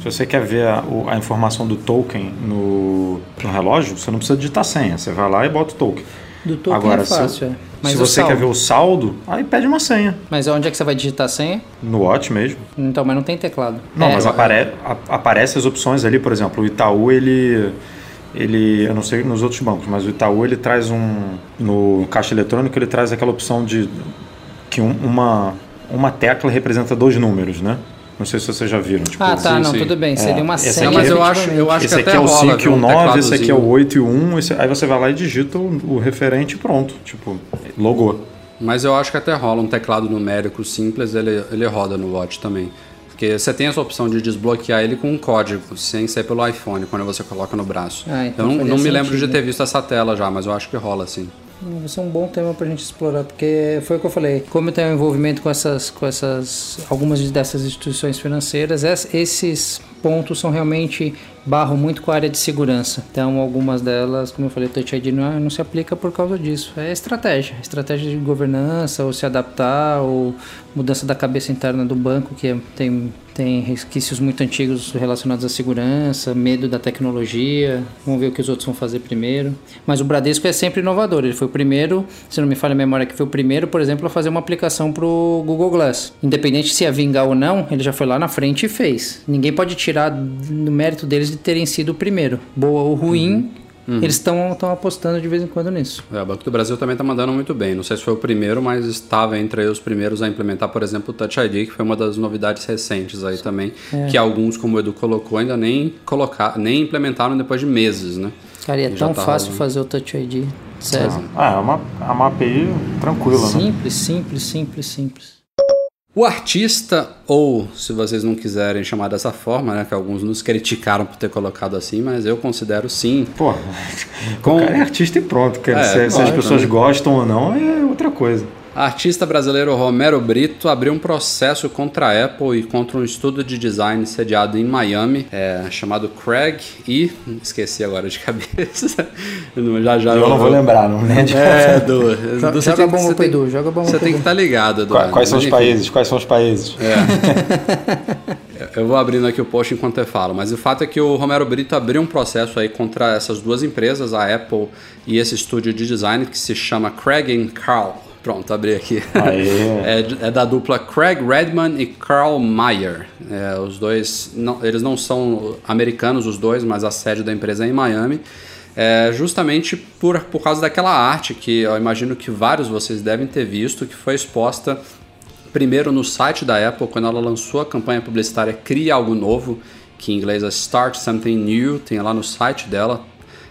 Se você quer ver a, a informação do token no, no relógio, você não precisa digitar senha. Você vai lá e bota o token. Do token Agora, é fácil, se, é. Mas se você quer saldo? ver o saldo, aí pede uma senha. Mas onde é que você vai digitar a senha? No Watch mesmo. Então, mas não tem teclado. Não, É, mas apare, a- aparece as opções ali, por exemplo, o Itaú, ele. ele, eu não sei nos outros bancos, mas o Itaú ele traz um no caixa eletrônico ele traz aquela opção de que um, uma uma tecla representa dois números, né? Não sei se vocês já viram. Tipo, ah, tá, sim, não, sim. tudo bem. Seria É, uma esse senha. mas eu acho, eu acho esse que aqui até é o rola, 5 e o um 9, esse aqui é o tecladozinho. 8 e o 1, esse- aí você vai lá e digita o, o referente e pronto. Tipo, logou. Mas eu acho que até rola um teclado numérico simples, ele, ele roda no Watch também. Porque você tem essa opção de desbloquear ele com um código, sem ser pelo iPhone, quando você coloca no braço. Ah, então eu não, não me lembro de ter visto essa tela já, mas eu acho que rola sim. Vai ser um bom tema pra gente explorar, porque foi o que eu falei. Como eu tenho envolvimento com essas, com essas, algumas dessas instituições financeiras, es- esses pontos são realmente barram muito com a área de segurança. Então, algumas delas, como eu falei, Touch ID não, não se aplica por causa disso. É estratégia, estratégia de governança, ou se adaptar, ou mudança da cabeça interna do banco, que é- tem, tem resquícios muito antigos relacionados à segurança, medo da tecnologia. Vamos ver o que os outros vão fazer primeiro. Mas o Bradesco é sempre inovador. Ele foi o primeiro, se não me falha a memória, que foi o primeiro, por exemplo, a fazer uma aplicação para o Google Glass. Independente se ia vingar ou não, ele já foi lá na frente e fez. Ninguém pode tirar do mérito deles de terem sido o primeiro. Boa ou ruim, eles estão apostando de vez em quando nisso. É, o Banco do Brasil também está mandando muito bem. Não sei se foi o primeiro, mas estava entre os primeiros a implementar, por exemplo, o Touch ID, que foi uma das novidades recentes aí também, É. que alguns, como o Edu colocou, ainda nem colocar, nem implementaram depois de meses, né? Cara, e é E tão tá fácil rolando. fazer o Touch ID. Sério. Ah, é uma, é uma API tranquila, né? Simples, simples, simples, simples. O artista, ou se vocês não quiserem chamar dessa forma, né, que alguns nos criticaram por ter colocado assim, mas eu considero sim. Pô, Com- o cara é artista e pronto. Cara. É, se, se as pessoas né? gostam ou não, é outra coisa. Artista brasileiro Romero Brito abriu um processo contra a Apple e contra um estudo de design sediado em Miami, é, chamado Craig e esqueci agora de cabeça. Eu não- já já Eu não vou lembrar, não lembro. É, Edu, Joga, joga você a tem- bomba você pro tem- Edu, joga a bomba Você tem que estar ligado, Edu. Qua- Quais são os países? Quais são os países? Eu vou abrindo aqui o post enquanto eu falo, mas o fato é que o Romero Brito abriu um processo aí contra essas duas empresas, a Apple e esse estúdio de design que se chama Craig Carl. Pronto, abri aqui. É, é da dupla Craig Redman e Carl Meyer. É, os dois, não- eles não são americanos os dois, mas a sede da empresa é em Miami. É, justamente por, por causa daquela arte que eu imagino que vários de vocês devem ter visto, que foi exposta primeiro no site da Apple, quando ela lançou a campanha publicitária Cria Algo Novo, que em inglês é Start Something New, tem lá no site dela.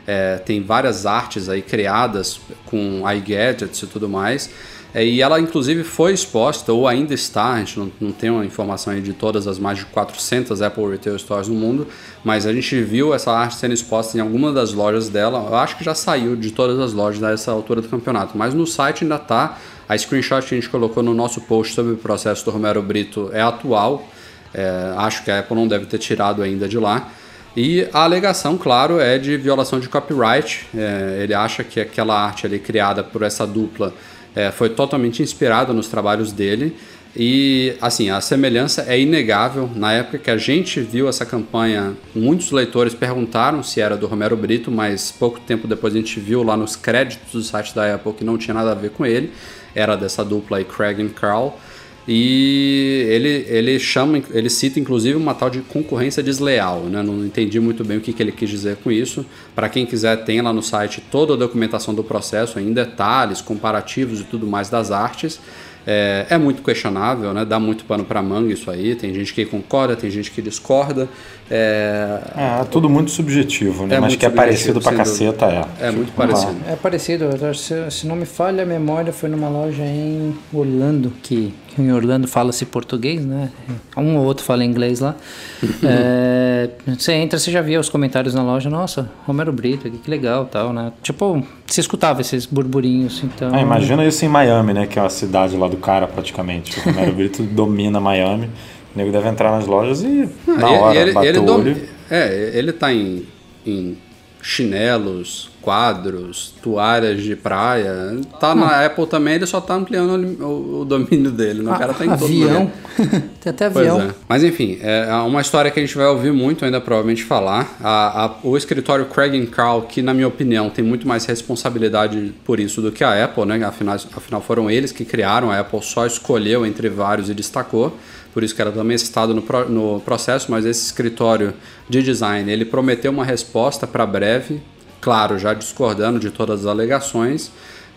É, tem várias artes aí criadas com iGadgets e tudo mais. É, e ela, inclusive, foi exposta, ou ainda está, a gente não, não tem uma informação aí de todas as mais de 400 Apple Retail Stores no mundo, mas a gente viu essa arte sendo exposta em alguma das lojas dela. Eu acho que já saiu de todas as lojas nessa altura do campeonato, mas no site ainda está. A screenshot que a gente colocou no nosso post sobre o processo do Romero Brito é atual. É, acho que a Apple não deve ter tirado ainda de lá. E a alegação, claro, é de violação de copyright. É, ele acha que aquela arte ali criada por essa dupla é, foi totalmente inspirada nos trabalhos dele. E, assim, a semelhança é inegável. Na época que a gente viu essa campanha, muitos leitores perguntaram se era do Romero Brito, mas pouco tempo depois a gente viu lá nos créditos do site da Apple que não tinha nada a ver com ele. Era dessa dupla aí, Craig e Carl. E ele, ele chama, ele cita inclusive uma tal de concorrência desleal, né? Não entendi muito bem o que, que ele quis dizer com isso. Para quem quiser, tem lá no site toda a documentação do processo, em detalhes, comparativos e tudo mais das artes. É, é muito questionável, né? Dá muito pano para manga isso aí. Tem gente que concorda, tem gente que discorda. É, É, tudo muito subjetivo, né? É Mas que é parecido pra caceta, é. é muito parecido. É parecido, se, se não me falha a memória, foi numa loja em Orlando, que em Orlando fala-se português, né? Um ou outro fala inglês lá. É, você entra, você já via os comentários na loja, nossa, Romero Brito, que legal tal, né? Tipo, você escutava esses burburinhos, então... Ah, imagina isso em Miami, né? Que é a cidade lá do cara, praticamente. O Romero Brito domina Miami. O nego deve entrar nas lojas e na Ah, e- hora ele, bater ele o dom- olho. É, ele tá em, em chinelos, quadros, toalhas de praia. Tá na Apple também, ele só tá ampliando o, o- o domínio dele. né? O cara tá em todo avião. Tem até avião. é. Mas enfim, é uma história que a gente vai ouvir muito ainda provavelmente falar. A- a- o escritório Craig Carl, que na minha opinião tem muito mais responsabilidade por isso do que a Apple, né? Afinal, afinal foram eles que criaram, a Apple só escolheu entre vários e destacou. Por isso que era também citado no, pro, no processo, mas esse escritório de design, ele prometeu uma resposta para breve, claro, já discordando de todas as alegações,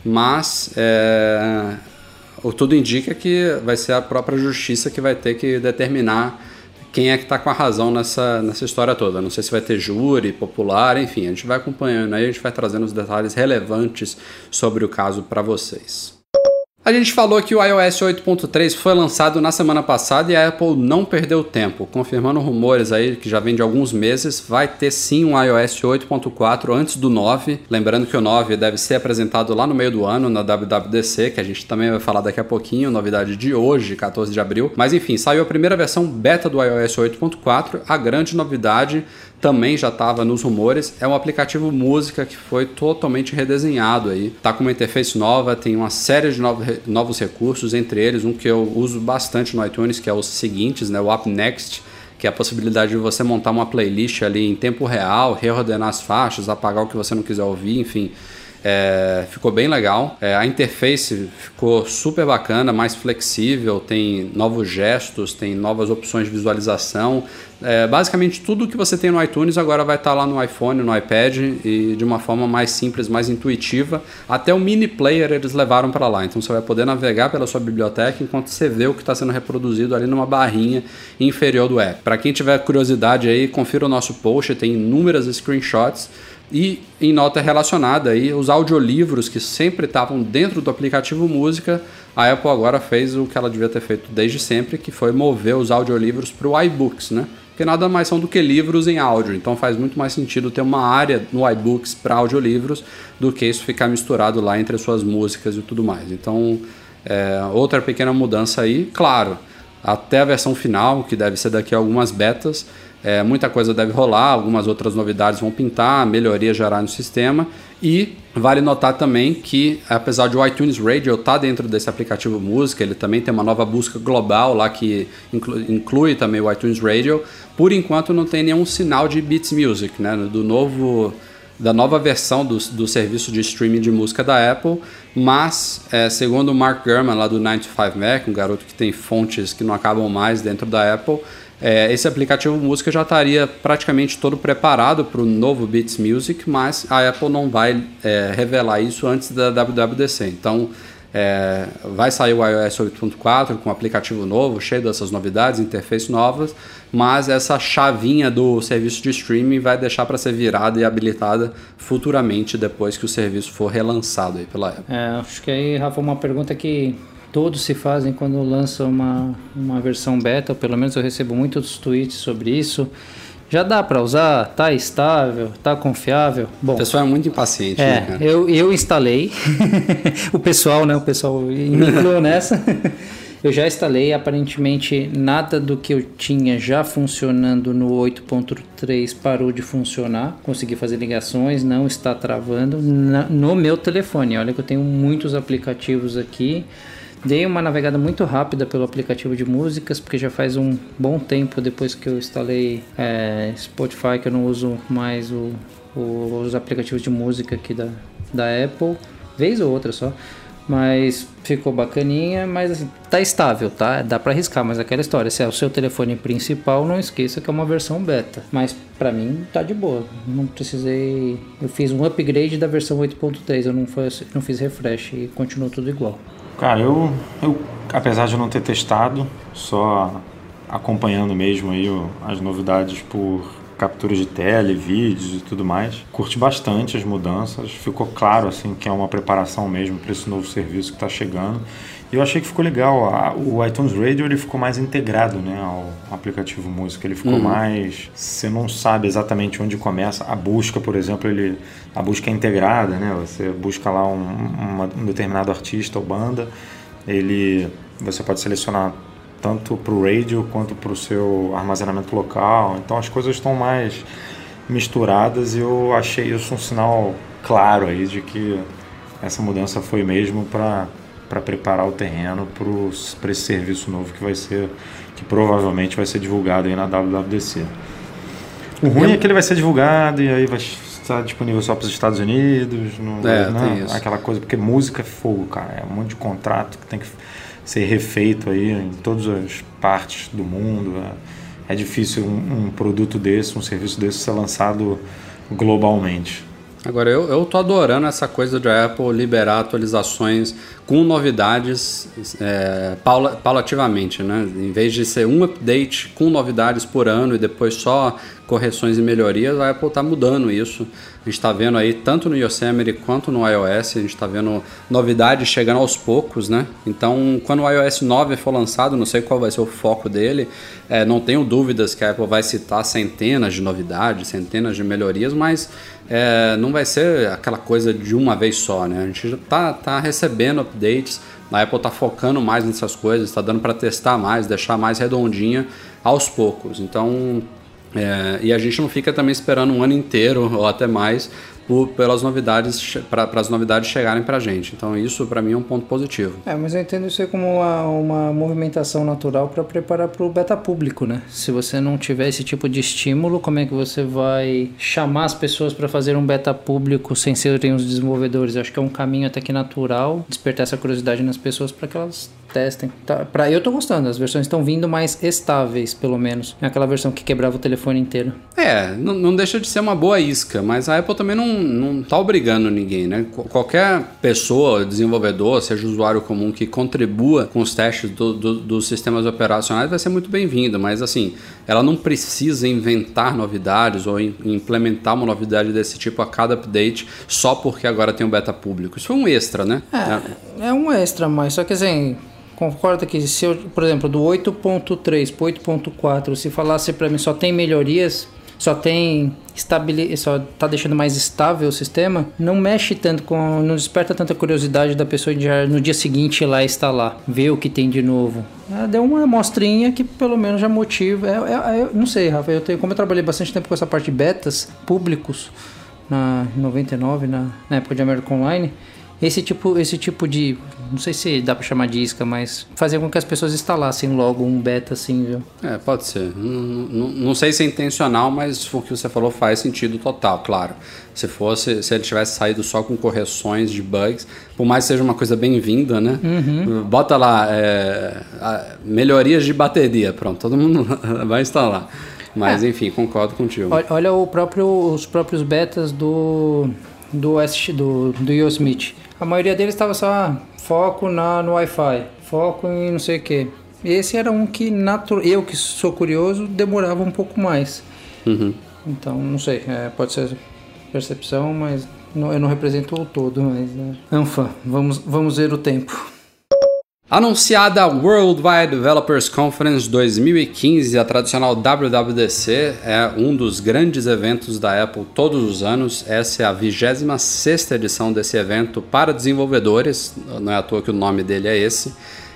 mas é, o tudo indica que vai ser a própria justiça que vai ter que determinar quem é que está com a razão nessa, nessa história toda. Não sei se vai ter júri, popular, enfim, a gente vai acompanhando aí, a gente vai trazendo os detalhes relevantes sobre o caso para vocês. A gente falou que o iOS 8.3 foi lançado na semana passada e a Apple não perdeu tempo, confirmando rumores aí que já vem de alguns meses, vai ter sim um iOS 8.4 antes do 9. Lembrando que o 9 deve ser apresentado lá no meio do ano na WWDC, que a gente também vai falar daqui a pouquinho, novidade de hoje, 14 de abril. Mas enfim, saiu a primeira versão beta do iOS 8.4. A grande novidade também já estava nos rumores, é um aplicativo música que foi totalmente redesenhado aí. Tá com uma interface nova, tem uma série de novos recursos, entre eles um que eu uso bastante no iTunes, que é os seguintes, né, o App Next, que é a possibilidade de você montar uma playlist ali em tempo real, reordenar as faixas, apagar o que você não quiser ouvir, enfim. É, ficou bem legal. É, a interface ficou super bacana, mais flexível, tem novos gestos, tem novas opções de visualização. É, basicamente tudo que você tem no iTunes agora vai estar lá no iPhone, no iPad e de uma forma mais simples, mais intuitiva. Até o mini player eles levaram para lá, então você vai poder navegar pela sua biblioteca enquanto você vê o que está sendo reproduzido ali numa barrinha inferior do app. Para quem tiver curiosidade aí, confira o nosso post, tem inúmeras screenshots e em nota relacionada aí, os audiolivros que sempre estavam dentro do aplicativo música, a Apple agora fez o que ela devia ter feito desde sempre, que foi mover os audiolivros para o iBooks, né? Porque nada mais são do que livros em áudio, então faz muito mais sentido ter uma área no iBooks para audiolivros do que isso ficar misturado lá entre as suas músicas e tudo mais. Então, é, outra pequena mudança aí, claro, até a versão final, que deve ser daqui a algumas betas, é, muita coisa deve rolar, algumas outras novidades vão pintar, melhoria gerar no sistema. E vale notar também que, apesar de o iTunes Radio estar tá dentro desse aplicativo música, ele também tem uma nova busca global lá que inclui, inclui também o iTunes Radio. Por enquanto não tem nenhum sinal de Beats Music, né? Do novo da nova versão do, do serviço de streaming de música da Apple, mas é, segundo o Mark Gurman lá do 95 Mac, um garoto que tem fontes que não acabam mais dentro da Apple, é, esse aplicativo música já estaria praticamente todo preparado para o novo Beats Music, mas a Apple não vai é, revelar isso antes da WWDC. Então, é, vai sair o iOS 8.4 com um aplicativo novo, cheio dessas novidades, interfaces novas, mas essa chavinha do serviço de streaming vai deixar para ser virada e habilitada futuramente depois que o serviço for relançado aí pela Apple. É, acho que aí, Rafa, uma pergunta que todos se fazem quando lançam uma, uma versão beta, ou pelo menos eu recebo muitos tweets sobre isso. Já dá para usar? Tá estável? Tá confiável? Bom, o pessoal é muito impaciente, é, né, Eu, eu instalei. o pessoal, né? O pessoal me incluiu nessa. Eu já instalei, aparentemente nada do que eu tinha já funcionando no 8.3 parou de funcionar. Consegui fazer ligações, não está travando no meu telefone. Olha que eu tenho muitos aplicativos aqui. Dei uma navegada muito rápida pelo aplicativo de músicas, porque já faz um bom tempo depois que eu instalei é, Spotify que eu não uso mais o, o, os aplicativos de música aqui da, da Apple, vez ou outra só. Mas ficou bacaninha, mas assim, tá estável, tá? Dá para arriscar, mas aquela história, se é o seu telefone principal, não esqueça que é uma versão beta. Mas para mim tá de boa. Não precisei, eu fiz um upgrade da versão 8.3, eu não foi, não fiz refresh e continuou tudo igual. Cara, eu, eu apesar de não ter testado, só acompanhando mesmo aí as novidades por captura de tela, vídeos e tudo mais. Curti bastante as mudanças, ficou claro assim que é uma preparação mesmo para esse novo serviço que está chegando. E eu achei que ficou legal. O iTunes Radio ele ficou mais integrado né, ao aplicativo música. Ele ficou uhum. mais. Você não sabe exatamente onde começa. A busca, por exemplo, ele, a busca é integrada, né? Você busca lá um, uma, um determinado artista ou banda. Ele, você pode selecionar tanto para o radio quanto para o seu armazenamento local. Então as coisas estão mais misturadas e eu achei isso um sinal claro aí de que essa mudança foi mesmo para para preparar o terreno para esse serviço novo que vai ser, que provavelmente vai ser divulgado aí na WWDC. O ruim é que ele vai ser divulgado e aí vai estar disponível só para os Estados Unidos, é, né? aquela coisa, porque música é fogo, cara, é um monte de contrato que tem que ser refeito aí em todas as partes do mundo. É, é difícil um, um produto desse, um serviço desse ser lançado globalmente. Agora, eu, eu tô adorando essa coisa de a Apple liberar atualizações com novidades é, paula, paulativamente, né? Em vez de ser um update com novidades por ano e depois só correções e melhorias, a Apple está mudando isso. A gente está vendo aí, tanto no Yosemite quanto no iOS, a gente está vendo novidades chegando aos poucos, né? Então, quando o iOS 9 for lançado, não sei qual vai ser o foco dele, é, não tenho dúvidas que a Apple vai citar centenas de novidades, centenas de melhorias, mas é, não vai ser aquela coisa de uma vez só, né? A gente já está tá recebendo updates, a Apple está focando mais nessas coisas, está dando para testar mais, deixar mais redondinha aos poucos. Então, é, e a gente não fica também esperando um ano inteiro ou até mais por, pelas novidades para as novidades chegarem para a gente. Então isso para mim é um ponto positivo. É, mas eu entendo isso como uma, uma movimentação natural para preparar para o beta público, né? Se você não tiver esse tipo de estímulo, como é que você vai chamar as pessoas para fazer um beta público sem serem os desenvolvedores? Eu acho que é um caminho até que natural despertar essa curiosidade nas pessoas para que elas testem. Tá, pra, eu tô gostando, as versões estão vindo mais estáveis, pelo menos. É aquela versão que quebrava o telefone inteiro. É, não, não deixa de ser uma boa isca, mas a Apple também não, não tá obrigando ninguém, né? Qualquer pessoa, desenvolvedor, seja usuário comum que contribua com os testes do, do, dos sistemas operacionais vai ser muito bem-vindo, mas assim, ela não precisa inventar novidades ou implementar uma novidade desse tipo a cada update só porque agora tem um beta público. Isso foi um extra, né? É, é um extra, mas só que assim, concorda que se eu, por exemplo, do 8.3 para 8.4, se falasse para mim só tem melhorias, só tem estabili só tá deixando mais estável o sistema, não mexe tanto com, não desperta tanta curiosidade da pessoa de no dia seguinte ir lá instalar, ver o que tem de novo. É, deu uma amostrinha que pelo menos já motiva. É, é, é não sei, Rafa, eu tenho, como eu trabalhei bastante tempo com essa parte de betas públicos na 99, na, na época de American Online, esse tipo, esse tipo de. Não sei se dá para chamar de isca, mas fazer com que as pessoas instalassem logo um beta assim, viu? É, pode ser. Não, não, não sei se é intencional, mas o que você falou faz sentido total, claro. Se fosse, se ele tivesse saído só com correções de bugs, por mais que seja uma coisa bem-vinda, né? Uhum. Bota lá é, melhorias de bateria, pronto, todo mundo vai instalar. Mas é. enfim, concordo contigo. Olha, próprio, os próprios betas do do, do, do Yosemite. A maioria deles estava só foco na, no Wi-Fi, foco em não sei o que. Esse era um que natu eu que sou curioso demorava um pouco mais. Uhum. Então não sei, é, pode ser percepção, mas não, eu não represento o todo. Mas né? Anfa, vamos vamos ver o tempo. Anunciada a Worldwide Developers Conference 2015, a tradicional WWDC, é um dos grandes eventos da Apple todos os anos. Essa é a 26 edição desse evento para desenvolvedores, não é à toa que o nome dele é esse.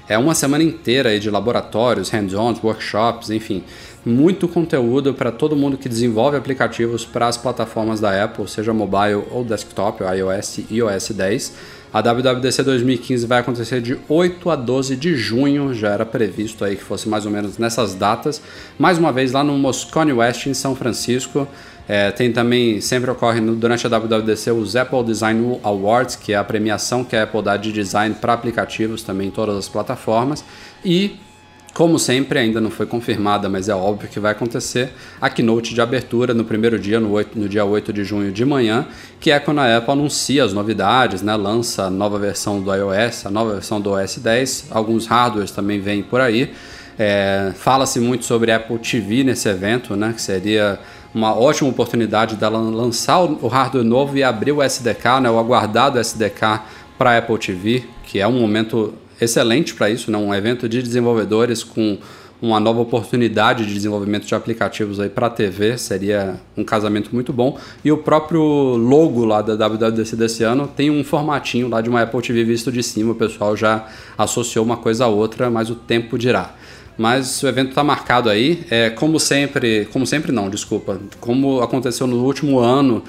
É uma semana inteira de laboratórios, hands-ons, workshops, enfim, muito conteúdo para todo mundo que desenvolve aplicativos para as plataformas da Apple, seja mobile ou desktop, iOS e iOS 10. A WWDC 2015 vai acontecer de 8 a 12 de junho, já era previsto aí que fosse mais ou menos nessas datas. Mais uma vez lá no Moscone West, em São Francisco. É, tem também, sempre ocorre no, durante a WWDC os Apple Design Awards, que é a premiação que a Apple dá de design para aplicativos também em todas as plataformas. E como sempre, ainda não foi confirmada, mas é óbvio que vai acontecer, a keynote de abertura no primeiro dia, no, 8, no dia 8 de junho de manhã, que é quando a Apple anuncia as novidades, né? lança a nova versão do iOS, a nova versão do OS 10, alguns hardwares também vêm por aí. É, Fala-se muito sobre Apple TV nesse evento, né? que seria uma ótima oportunidade dela lançar o hardware novo e abrir o SDK, né? o aguardado SDK para Apple TV, que é um momento excelente para isso, né? um evento de desenvolvedores com uma nova oportunidade de desenvolvimento de aplicativos aí para TV, seria um casamento muito bom. E o próprio logo lá da WWDC desse ano tem um formatinho lá de uma Apple TV visto de cima, o pessoal já associou uma coisa a outra, mas o tempo dirá. Mas o evento está marcado aí, é, como sempre, como sempre não, desculpa, como aconteceu no último ano,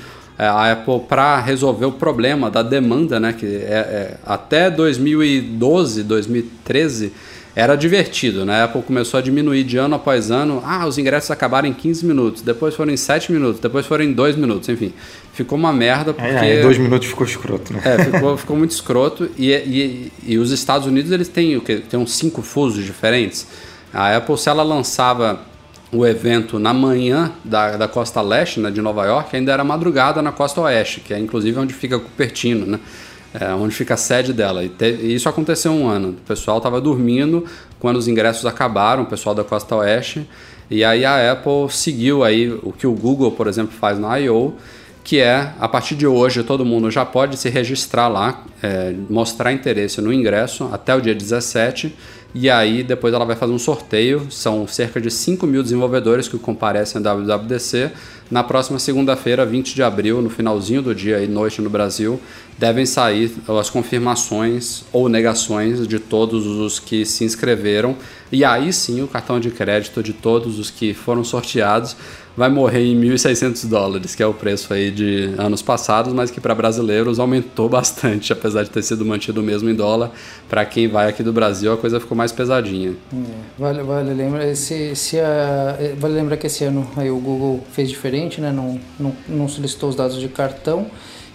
a Apple para resolver o problema da demanda, né, que é, é, até 2012, 2013 era divertido, né? A Apple começou a diminuir de ano após ano. Ah, os ingressos acabaram em 15 minutos, depois foram em 7 minutos, depois foram em 2 minutos, enfim. Ficou uma merda porque... É, em 2 minutos ficou escroto, né? É, ficou, ficou muito escroto. E, e, e os Estados Unidos, eles têm o quê? Tem uns 5 fusos diferentes. A Apple, se ela lançava o evento na manhã da, da costa leste, né, de Nova York, ainda era madrugada na costa oeste, que é inclusive onde fica Cupertino, né? É, onde fica a sede dela. E, te, e isso aconteceu um ano. O pessoal estava dormindo quando os ingressos acabaram, o pessoal da costa oeste. E aí a Apple seguiu aí o que o Google, por exemplo, faz na I.O., que é, a partir de hoje, todo mundo já pode se registrar lá, é, mostrar interesse no ingresso até o dia 17 e aí depois ela vai fazer um sorteio. São cerca de 5 mil desenvolvedores que comparecem à WWDC. Na próxima segunda-feira, 20 de abril, no finalzinho do dia e noite no Brasil, devem sair as confirmações ou negações de todos os que se inscreveram. E aí sim o cartão de crédito de todos os que foram sorteados vai morrer em 1.600 dólares, que é o preço aí de anos passados, mas que para brasileiros aumentou bastante, apesar de ter sido mantido mesmo em dólar. Para quem vai aqui do Brasil, a coisa ficou mais pesadinha. É, vale, vale, lembra, se, se a, vale lembrar que esse ano aí o Google fez diferente, né? não, não, não solicitou os dados de cartão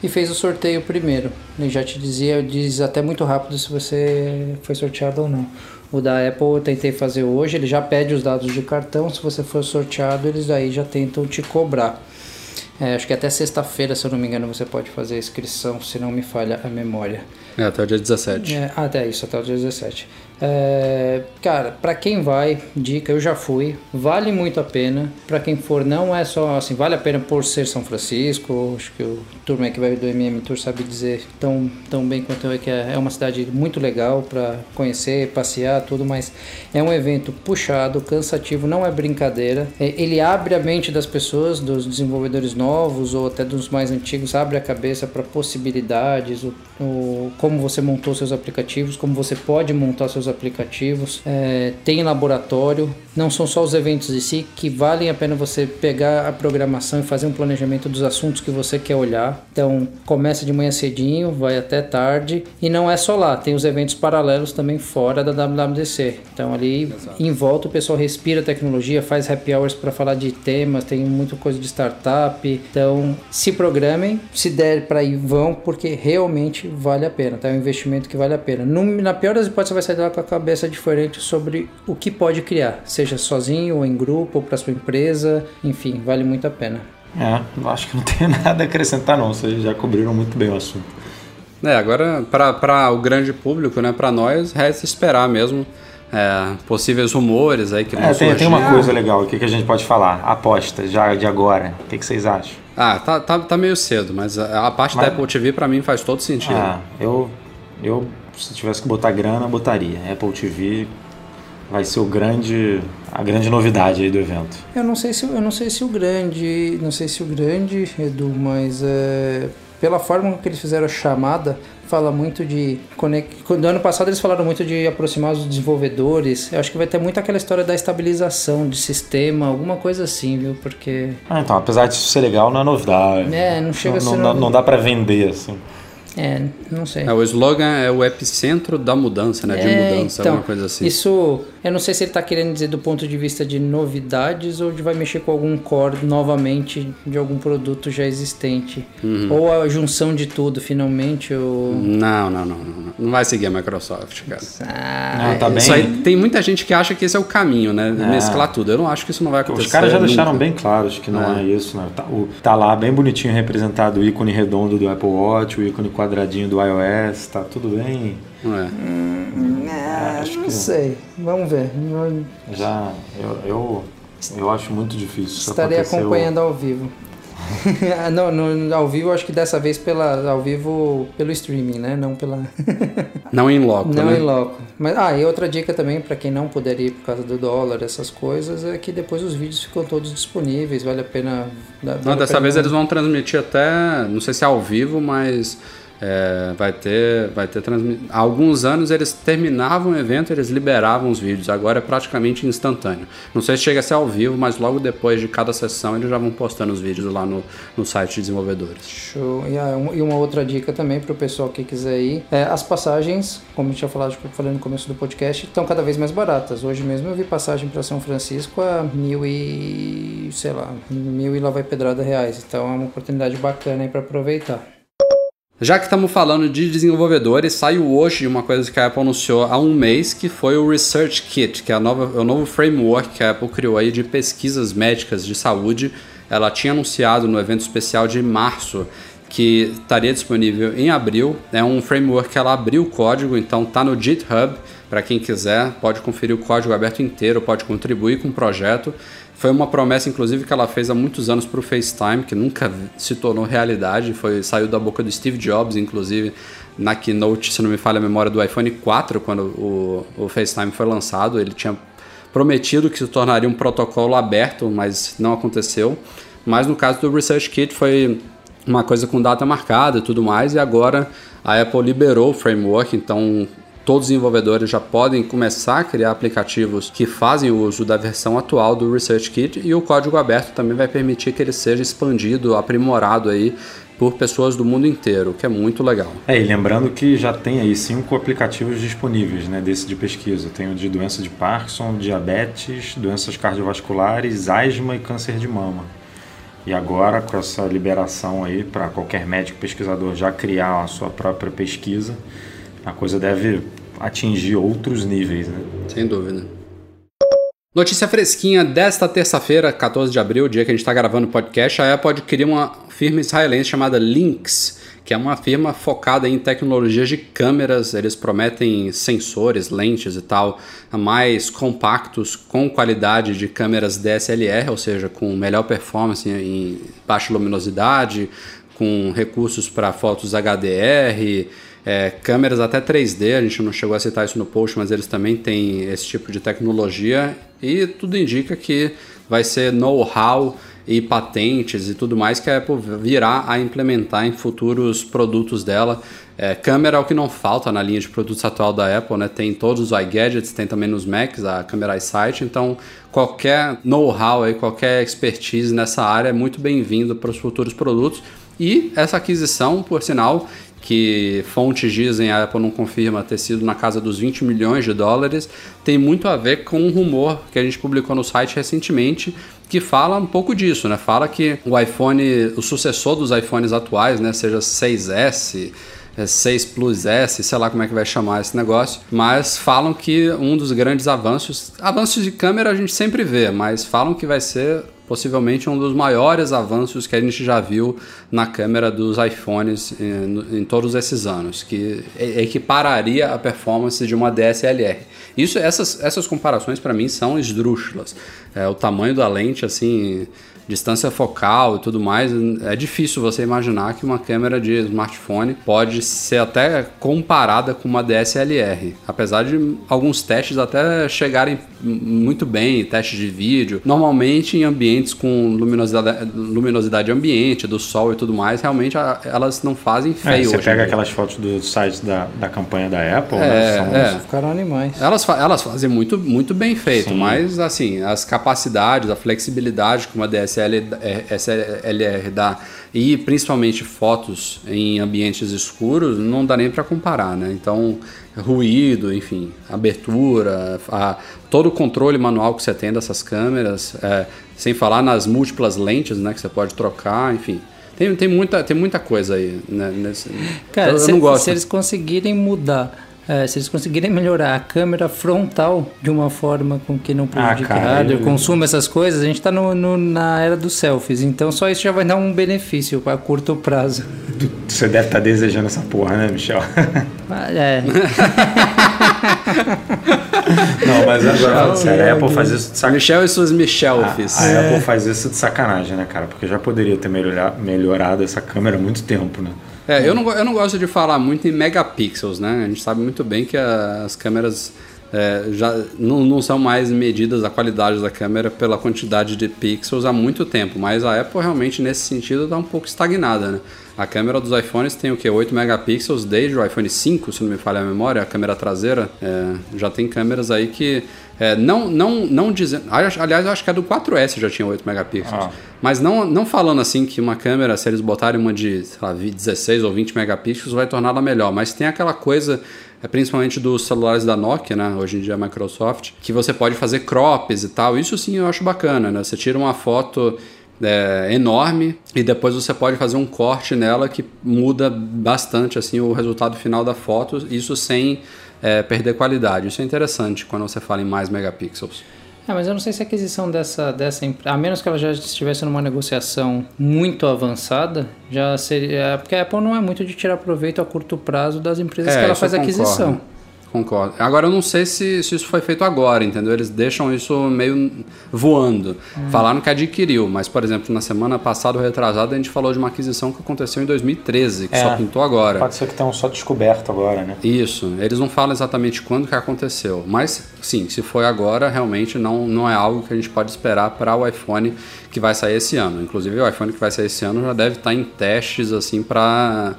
e fez o sorteio primeiro. Ele já te dizia, diz até muito rápido se você foi sorteado ou não. O da Apple eu tentei fazer hoje, ele já pede os dados de cartão, se você for sorteado, eles aí já tentam te cobrar. É, acho que até sexta-feira, se eu não me engano, você pode fazer a inscrição, se não me falha a memória. É, até o dia 17. É, até isso, até o dia 17. É, cara, para quem vai, dica, eu já fui, vale muito a pena. Para quem for, não é só assim, vale a pena por ser São Francisco. Acho que o turma que vai do MM Tour sabe dizer tão, tão bem quanto eu que é, é uma cidade muito legal para conhecer, passear, tudo, mas é um evento puxado, cansativo, não é brincadeira. É, ele abre a mente das pessoas, dos desenvolvedores novos ou até dos mais antigos, abre a cabeça para possibilidades, o, o, como você montou seus aplicativos, como você pode montar seus aplicativos, é, tem laboratório, não são só os eventos em si que valem a pena você pegar a programação e fazer um planejamento dos assuntos que você quer olhar. Então começa de manhã cedinho, vai até tarde e não é só lá, tem os eventos paralelos também fora da WWDC. Então ali Exato. em volta o pessoal respira tecnologia, faz happy hours para falar de temas, tem muita coisa de startup. Então se programem, se der para ir vão porque realmente vale a pena. Tá? É um investimento que vale a pena. No, na pior das hipóteses você vai sair lá com a cabeça diferente sobre o que pode criar, seja sozinho ou em grupo ou para sua empresa, enfim, vale muito a pena. É, acho que não tem nada a acrescentar não, vocês já cobriram muito bem o assunto. É, agora para o grande público, né, para nós, resta esperar mesmo é, possíveis rumores aí que é, tem, tem, uma coisa legal aqui que a gente pode falar, aposta, já de agora, o que, que vocês acham? Ah, tá, tá, tá meio cedo, mas a, a parte mas, da Apple TV para mim faz todo sentido. Ah, eu, eu se tivesse que botar grana, botaria. Apple TV vai ser o grande a grande novidade aí do evento. Eu não sei se eu não sei se o grande, não sei se o grande Edu, mas é, pela forma que eles fizeram a chamada, fala muito de no ano passado eles falaram muito de aproximar os desenvolvedores. Eu acho que vai ter muito aquela história da estabilização de sistema, alguma coisa assim, viu? Porque Ah, então, apesar disso ser legal, não é novidade. É, não chega não, a ser não, não dá para vender assim. É, não sei. É, o slogan é o epicentro da mudança, né? De é, mudança, então, alguma coisa assim. Isso, eu não sei se ele está querendo dizer do ponto de vista de novidades ou de vai mexer com algum core novamente de algum produto já existente. Uhum. Ou a junção de tudo, finalmente. Ou... Não, não, não, não. Não vai seguir a Microsoft, cara. Ah, não, tá bem. Isso aí, tem muita gente que acha que esse é o caminho, né? É. Mesclar tudo. Eu não acho que isso não vai acontecer. Os caras já deixaram nunca. bem claros que não é, é isso, né? Tá, o, tá lá bem bonitinho representado o ícone redondo do Apple Watch, o ícone quadradinho do iOS, tá tudo bem. Não é? Hum, é acho não que sei. Vamos ver. Já, eu, eu, eu acho muito difícil. Estarei acompanhando ao vivo. não, no, ao vivo, acho que dessa vez pela, ao vivo pelo streaming, né? Não pela. não em loco. Não né? em loco. Mas, ah, e outra dica também para quem não puder ir por causa do dólar, essas coisas, é que depois os vídeos ficam todos disponíveis, vale a pena. Vale não, dessa pena... vez eles vão transmitir até, não sei se é ao vivo, mas É, vai ter, vai ter transmissão. Há alguns anos eles terminavam o evento, eles liberavam os vídeos. Agora é praticamente instantâneo. Não sei se chega a ser ao vivo, mas logo depois de cada sessão eles já vão postando os vídeos lá no, no site de desenvolvedores. Show. E, ah, uma outra dica também para o pessoal que quiser ir: é, as passagens, como eu tinha falado, eu falei no começo do podcast, estão cada vez mais baratas. Hoje mesmo eu vi passagem para São Francisco a mil e sei lá, mil e lá vai pedrada reais. Então é uma oportunidade bacana aí para aproveitar. Já que estamos falando de desenvolvedores, saiu hoje uma coisa que a Apple anunciou há um mês, que foi o Research Kit, que é, nova, o novo framework que a Apple criou aí de pesquisas médicas de saúde. Ela tinha anunciado no evento especial de março que estaria disponível em abril. É um framework que ela abriu o código, então tá no GitHub. Para quem quiser, pode conferir o código aberto inteiro, pode contribuir com o projeto. Foi uma promessa, inclusive, que ela fez há muitos anos para o FaceTime, que nunca se tornou realidade. Foi, saiu da boca do Steve Jobs, inclusive, na keynote, se não me falha a memória, do iPhone 4, quando o, o FaceTime foi lançado. Ele tinha prometido que se tornaria um protocolo aberto, mas não aconteceu. Mas no caso do Research Kit foi uma coisa com data marcada e tudo mais, e agora a Apple liberou o framework, então todos os desenvolvedores já podem começar a criar aplicativos que fazem uso da versão atual do Research Kit e o código aberto também vai permitir que ele seja expandido, aprimorado aí por pessoas do mundo inteiro, que é muito legal. É, e lembrando que já tem aí cinco aplicativos disponíveis, né, desse de pesquisa. Tem o de doença de Parkinson, diabetes, doenças cardiovasculares, asma e câncer de mama. E agora, com essa liberação aí para qualquer médico pesquisador já criar a sua própria pesquisa, a coisa deve atingir outros níveis, né? Sem dúvida. Notícia fresquinha desta terça-feira, 14 de abril, dia que a gente está gravando o podcast, a Apple adquiriu uma firma israelense chamada Lynx, que é uma firma focada em tecnologias de câmeras. Eles prometem sensores, lentes e tal, mais compactos, com qualidade de câmeras DSLR, ou seja, com melhor performance em baixa luminosidade, com recursos para fotos HDR, é, câmeras até 3D, a gente não chegou a citar isso no post, mas eles também têm esse tipo de tecnologia e tudo indica que vai ser know-how e patentes e tudo mais que a Apple virá a implementar em futuros produtos dela. É, câmera é o que não falta na linha de produtos atual da Apple, né? Tem todos os iGadgets, tem também nos Macs a câmera iSight, então qualquer know-how aí, qualquer expertise nessa área é muito bem-vindo para os futuros produtos. E essa aquisição, por sinal, que fontes dizem, a Apple não confirma ter sido na casa dos 20 milhões de dólares, tem muito a ver com um rumor que a gente publicou no site recentemente, que fala um pouco disso, né? Fala que o iPhone, o sucessor dos iPhones atuais, né, seja 6S, 6 Plus S, sei lá como é que vai chamar esse negócio, mas falam que um dos grandes avanços, avanços de câmera a gente sempre vê, mas falam que vai ser possivelmente um dos maiores avanços que a gente já viu na câmera dos iPhones em, em todos esses anos, que equipararia a performance de uma DSLR. Isso, essas, essas comparações para mim são esdrúxulas. É, o tamanho da lente, assim, distância focal e tudo mais, é difícil você imaginar que uma câmera de smartphone pode ser até comparada com uma DSLR, apesar de alguns testes até chegarem muito bem, testes de vídeo, normalmente em ambientes com luminosidade, luminosidade ambiente, do sol e tudo mais, realmente elas não fazem feio. É, você pega aquelas fotos do site da, da campanha da Apple, é, né? São, é. Ficaram animais. Elas, elas fazem muito, muito bem feito, Sim. mas assim, as capacidades, a flexibilidade que uma DSLR SLR dá e principalmente fotos em ambientes escuros não dá nem para comparar, né? Então ruído, enfim, abertura, a, todo o controle manual que você tem dessas câmeras, é, sem falar nas múltiplas lentes, né, que você pode trocar, enfim. Tem, tem, muita, tem muita coisa aí. Né, nesse, Cara, se, não gosto. se eles conseguirem mudar é, se eles conseguirem melhorar a câmera frontal de uma forma com que não prejudique ah, hardware, consuma essas coisas, a gente está no, no, na era dos selfies. Então só isso já vai dar um benefício a curto prazo. Você deve estar tá desejando essa porra, né, Michel? Ah, é. não, mas agora falando sério, a Apple faz isso de sacanagem. Michel e suas Michelfes. A, a é. Apple faz isso de sacanagem, né, cara? Porque já poderia ter melhorado essa câmera há muito tempo, né? É, eu não, eu não gosto de falar muito em megapixels, né? A gente sabe muito bem que as câmeras é, já não, não são mais medidas a qualidade da câmera pela quantidade de pixels há muito tempo, mas a Apple realmente nesse sentido está um pouco estagnada, né? A câmera dos iPhones tem o que? 8 megapixels desde o iPhone 5, se não me falha a memória, a câmera traseira. É, já tem câmeras aí que. É, não, não, não dizendo. Aliás, eu acho que a do 4S já tinha 8 megapixels. Ah. Mas não, não falando assim que uma câmera, se eles botarem uma de lá, 16 ou 20 megapixels, vai torná-la melhor. Mas tem aquela coisa é principalmente dos celulares da Nokia, né? Hoje em dia a Microsoft, que você pode fazer crops e tal. Isso sim eu acho bacana, né? Você tira uma foto é, enorme e depois você pode fazer um corte nela que muda bastante assim o resultado final da foto, isso sem é, perder qualidade. Isso é interessante quando você fala em mais megapixels. É, mas eu não sei se a aquisição dessa, dessa a menos que ela já estivesse numa negociação muito avançada, já seria. É, porque a Apple não é muito de tirar proveito a curto prazo das empresas é, que ela faz aquisição. Concordo. Agora, eu não sei se, se isso foi feito agora, entendeu? Eles deixam isso meio voando. Hum. Falaram que adquiriu, mas, por exemplo, na semana passada, ou retrasada, a gente falou de uma aquisição que aconteceu em 2013, que é, só pintou agora. Pode ser que tenham só descoberto agora, né? Isso. Eles não falam exatamente quando que aconteceu. Mas, sim, se foi agora, realmente não, não é algo que a gente pode esperar para o iPhone que vai sair esse ano. Inclusive, o iPhone que vai sair esse ano já deve estar em testes, assim, para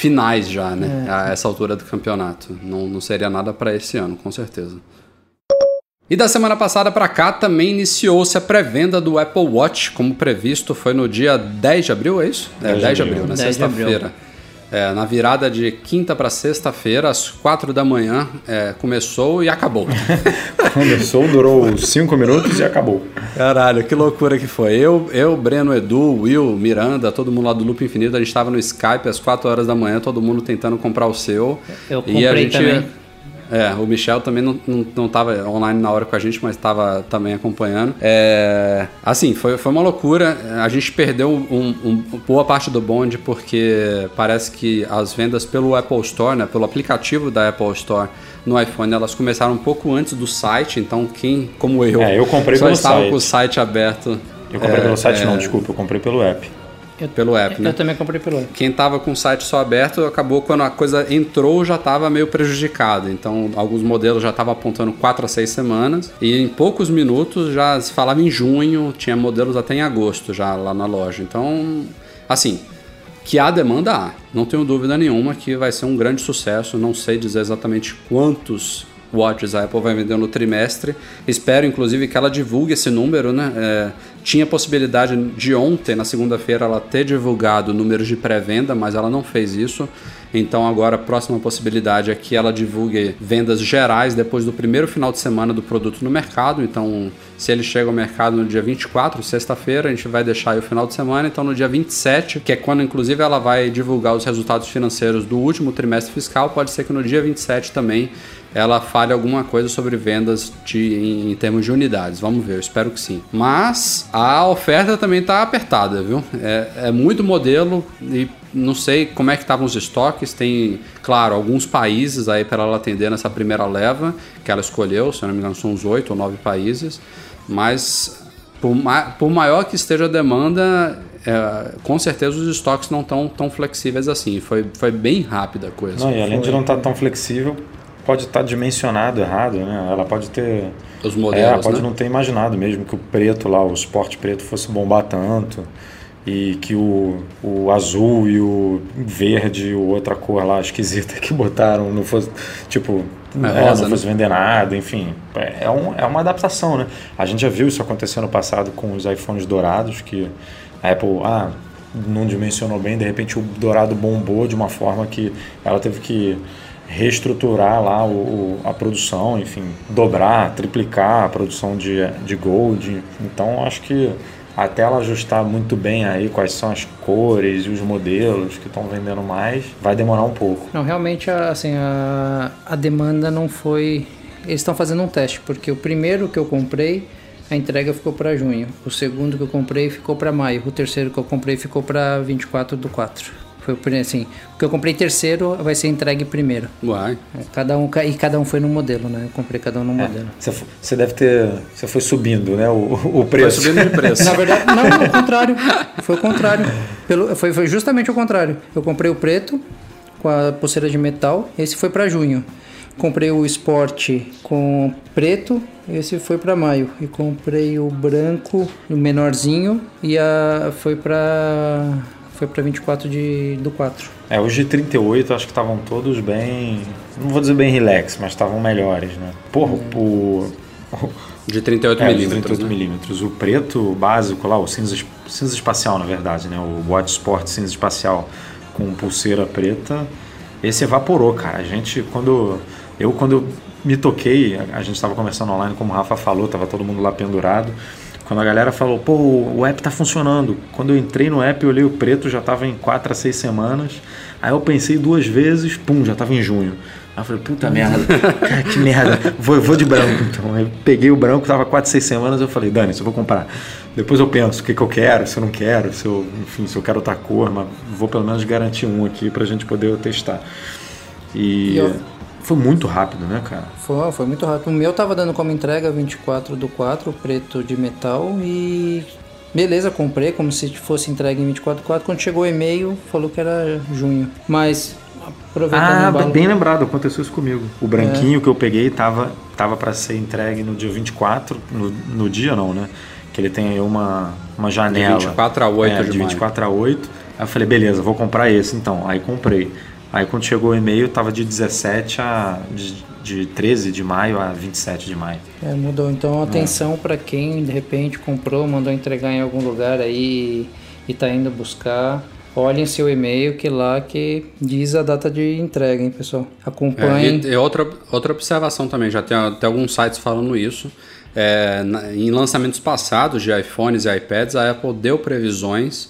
finais já, né? É. A essa altura do campeonato. Não, não seria nada para esse ano, com certeza. E da semana passada para cá também iniciou-se a pré-venda do Apple Watch, como previsto, foi no dia 10 de abril, é isso? 10 é, 10 de abril, na sexta-feira. É, na virada de quinta para sexta-feira, às quatro da manhã, é, começou e acabou. começou, durou cinco minutos e acabou. Caralho, que loucura que foi. Eu, eu, Breno, Edu, Will, Miranda, todo mundo lá do Loop Infinito, a gente estava no Skype às quatro horas da manhã, todo mundo tentando comprar o seu. Eu comprei e a gente, também. É, o Michel também não, não, não tava online na hora com a gente, mas estava também acompanhando. É, assim, foi, foi uma loucura. A gente perdeu um, um, boa parte do bonde porque parece que as vendas pelo Apple Store, né, pelo aplicativo da Apple Store no iPhone, elas começaram um pouco antes do site. Então, quem, como eu, é, eu comprei só estava com o site aberto. Eu comprei é, pelo site, não, é. desculpa, eu comprei pelo app. Eu, pelo app, eu, né? Eu também comprei pelo app. Quem tava com o site só aberto, acabou quando a coisa entrou, já estava meio prejudicado. Então, alguns modelos já estavam apontando 4 a 6 semanas. E em poucos minutos já se falava em junho, tinha modelos até em agosto já lá na loja. Então, assim, que há demanda há. Não tenho dúvida nenhuma que vai ser um grande sucesso. Não sei dizer exatamente quantos watches a Apple vai vender no trimestre. Espero, inclusive, que ela divulgue esse número, né? É, tinha possibilidade de ontem, na segunda-feira, ela ter divulgado números de pré-venda, mas ela não fez isso. Então agora a próxima possibilidade é que ela divulgue vendas gerais depois do primeiro final de semana do produto no mercado. Então, se ele chega ao mercado no dia 24, sexta-feira, a gente vai deixar aí o final de semana. Então, no dia 27, que é quando inclusive ela vai divulgar os resultados financeiros do último trimestre fiscal, pode ser que no dia 27 também ela fale alguma coisa sobre vendas de, em, em, termos de unidades. Vamos ver, eu espero que sim. Mas a oferta também está apertada, viu? É, é, muito modelo e não sei como é que estavam os estoques. Tem, claro, alguns países aí para ela atender nessa primeira leva que ela escolheu, se eu não me engano são uns oito ou nove países. Mas por, ma por maior que esteja a demanda, é, com certeza os estoques não estão tão flexíveis assim. Foi, foi bem rápida a coisa. Não, e além foi... de não estar tá tão flexível, pode estar tá dimensionado errado, né? Ela pode ter. Os modelos. É, pode né? não ter imaginado mesmo que o preto lá, o esporte preto, fosse bombar tanto. E que o, o azul e o verde e outra cor lá esquisita que botaram não fosse. Tipo, é, rosa, não fosse né? vender nada, enfim. É, é, um, é uma adaptação, né? A gente já viu isso acontecer no passado com os iPhones dourados, que a Apple. Ah, não dimensionou bem, de repente o dourado bombou de uma forma que ela teve que reestruturar lá o, a produção, enfim, dobrar, triplicar a produção de, de Gold. Então acho que até ela ajustar muito bem aí quais são as cores e os modelos que estão vendendo mais, vai demorar um pouco. Não, realmente assim, a, a demanda não foi. Eles estão fazendo um teste, porque o primeiro que eu comprei, a entrega ficou para junho. O segundo que eu comprei ficou para maio. O terceiro que eu comprei ficou para 24 do 4. Foi assim, o que eu comprei terceiro vai ser entregue primeiro. Uai. É, cada um, e cada um foi no modelo, né? Eu comprei cada um no é, modelo. Você, deve ter. Você foi subindo, né? O, o preço. Foi subindo de preço. Na verdade, não, o contrário. Foi o contrário. Pelo, foi, foi justamente o contrário. Eu comprei o preto com a pulseira de metal, esse foi para junho. Comprei o Sport com preto, esse foi para maio. E comprei o branco, o menorzinho, e a, foi para foi para 24 de, do 4. É, os de 38 acho que estavam todos bem. Não vou dizer bem relax, mas estavam melhores, né? Porra, É. o. De 38 É, de milímetros. 38 né? milímetros. O preto básico lá, o cinza, cinza espacial, na verdade, né? O Watch Sport cinza espacial com pulseira preta. Esse evaporou, cara. A gente, quando. Eu, quando eu me toquei, a, a gente estava conversando online, como o Rafa falou, tava todo mundo lá pendurado. Quando a galera falou, pô, o app tá funcionando. Quando eu entrei no app, eu olhei o preto, já tava em 4 a 6 semanas. Aí eu pensei duas vezes, pum, já tava em junho. Aí eu falei, puta merda, cara, que merda, vou, vou de branco então. Aí eu peguei o branco, tava 4, 6 semanas, eu falei, Dani, eu vou comprar. Depois eu penso o que, que eu quero, se eu não quero, se eu, enfim, se eu quero outra cor, mas vou pelo menos garantir um aqui pra gente poder testar. E, E eu- foi muito rápido, né, cara? Foi, foi muito rápido. O meu tava dando como entrega 24 do 4, preto de metal e. Beleza, comprei como se fosse entregue em 24 do 4. Quando chegou o e-mail, falou que era junho. Mas, aproveitando Ah, bem lembrado, aconteceu isso comigo. O branquinho que eu peguei tava, tava para ser entregue no dia 24, no, no dia não, né? Que ele tem aí uma, uma janela. 24 a 8 é, de de maio. 24 a 8. Aí eu falei, beleza, vou comprar esse então. Aí comprei. Aí quando chegou o e-mail, tava de 17 a. de, de 13 de maio a 27 de maio. É, mudou. Então, atenção pra quem de repente comprou, mandou entregar em algum lugar aí e tá indo buscar. Olhem seu e-mail que lá que diz a data de entrega, hein, pessoal. É, Acompanhem. e, e outra, outra observação também, já tem até alguns sites falando isso. É, na- em lançamentos passados de iPhones e iPads, a Apple deu previsões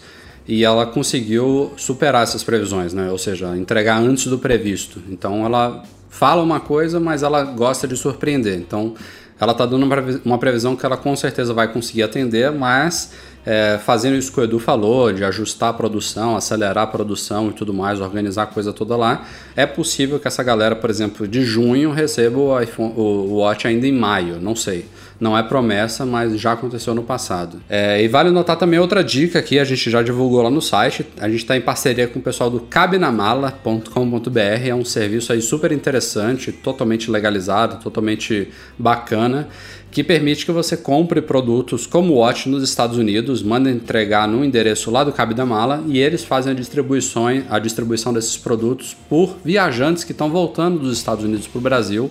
e ela conseguiu superar essas previsões, né? ou seja, entregar antes do previsto. Então ela fala uma coisa, mas ela gosta de surpreender. Então ela está dando uma previ- uma previsão que ela com certeza vai conseguir atender, mas é, fazendo isso que o Edu falou, de ajustar a produção, acelerar a produção e tudo mais, organizar a coisa toda lá, é possível que essa galera, por exemplo, de junho receba o, iPhone, o Watch ainda em maio, não sei. Não é promessa, mas já aconteceu no passado. É, e vale notar também outra dica aqui, a gente já divulgou lá no site. A gente está em parceria com o pessoal do cabenamala.com.br. É um serviço aí super interessante, totalmente legalizado, totalmente bacana, que permite que você compre produtos como Watch nos Estados Unidos, manda entregar no endereço lá do Cabe da Mala e eles fazem a distribuição, a distribuição desses produtos por viajantes que estão voltando dos Estados Unidos para o Brasil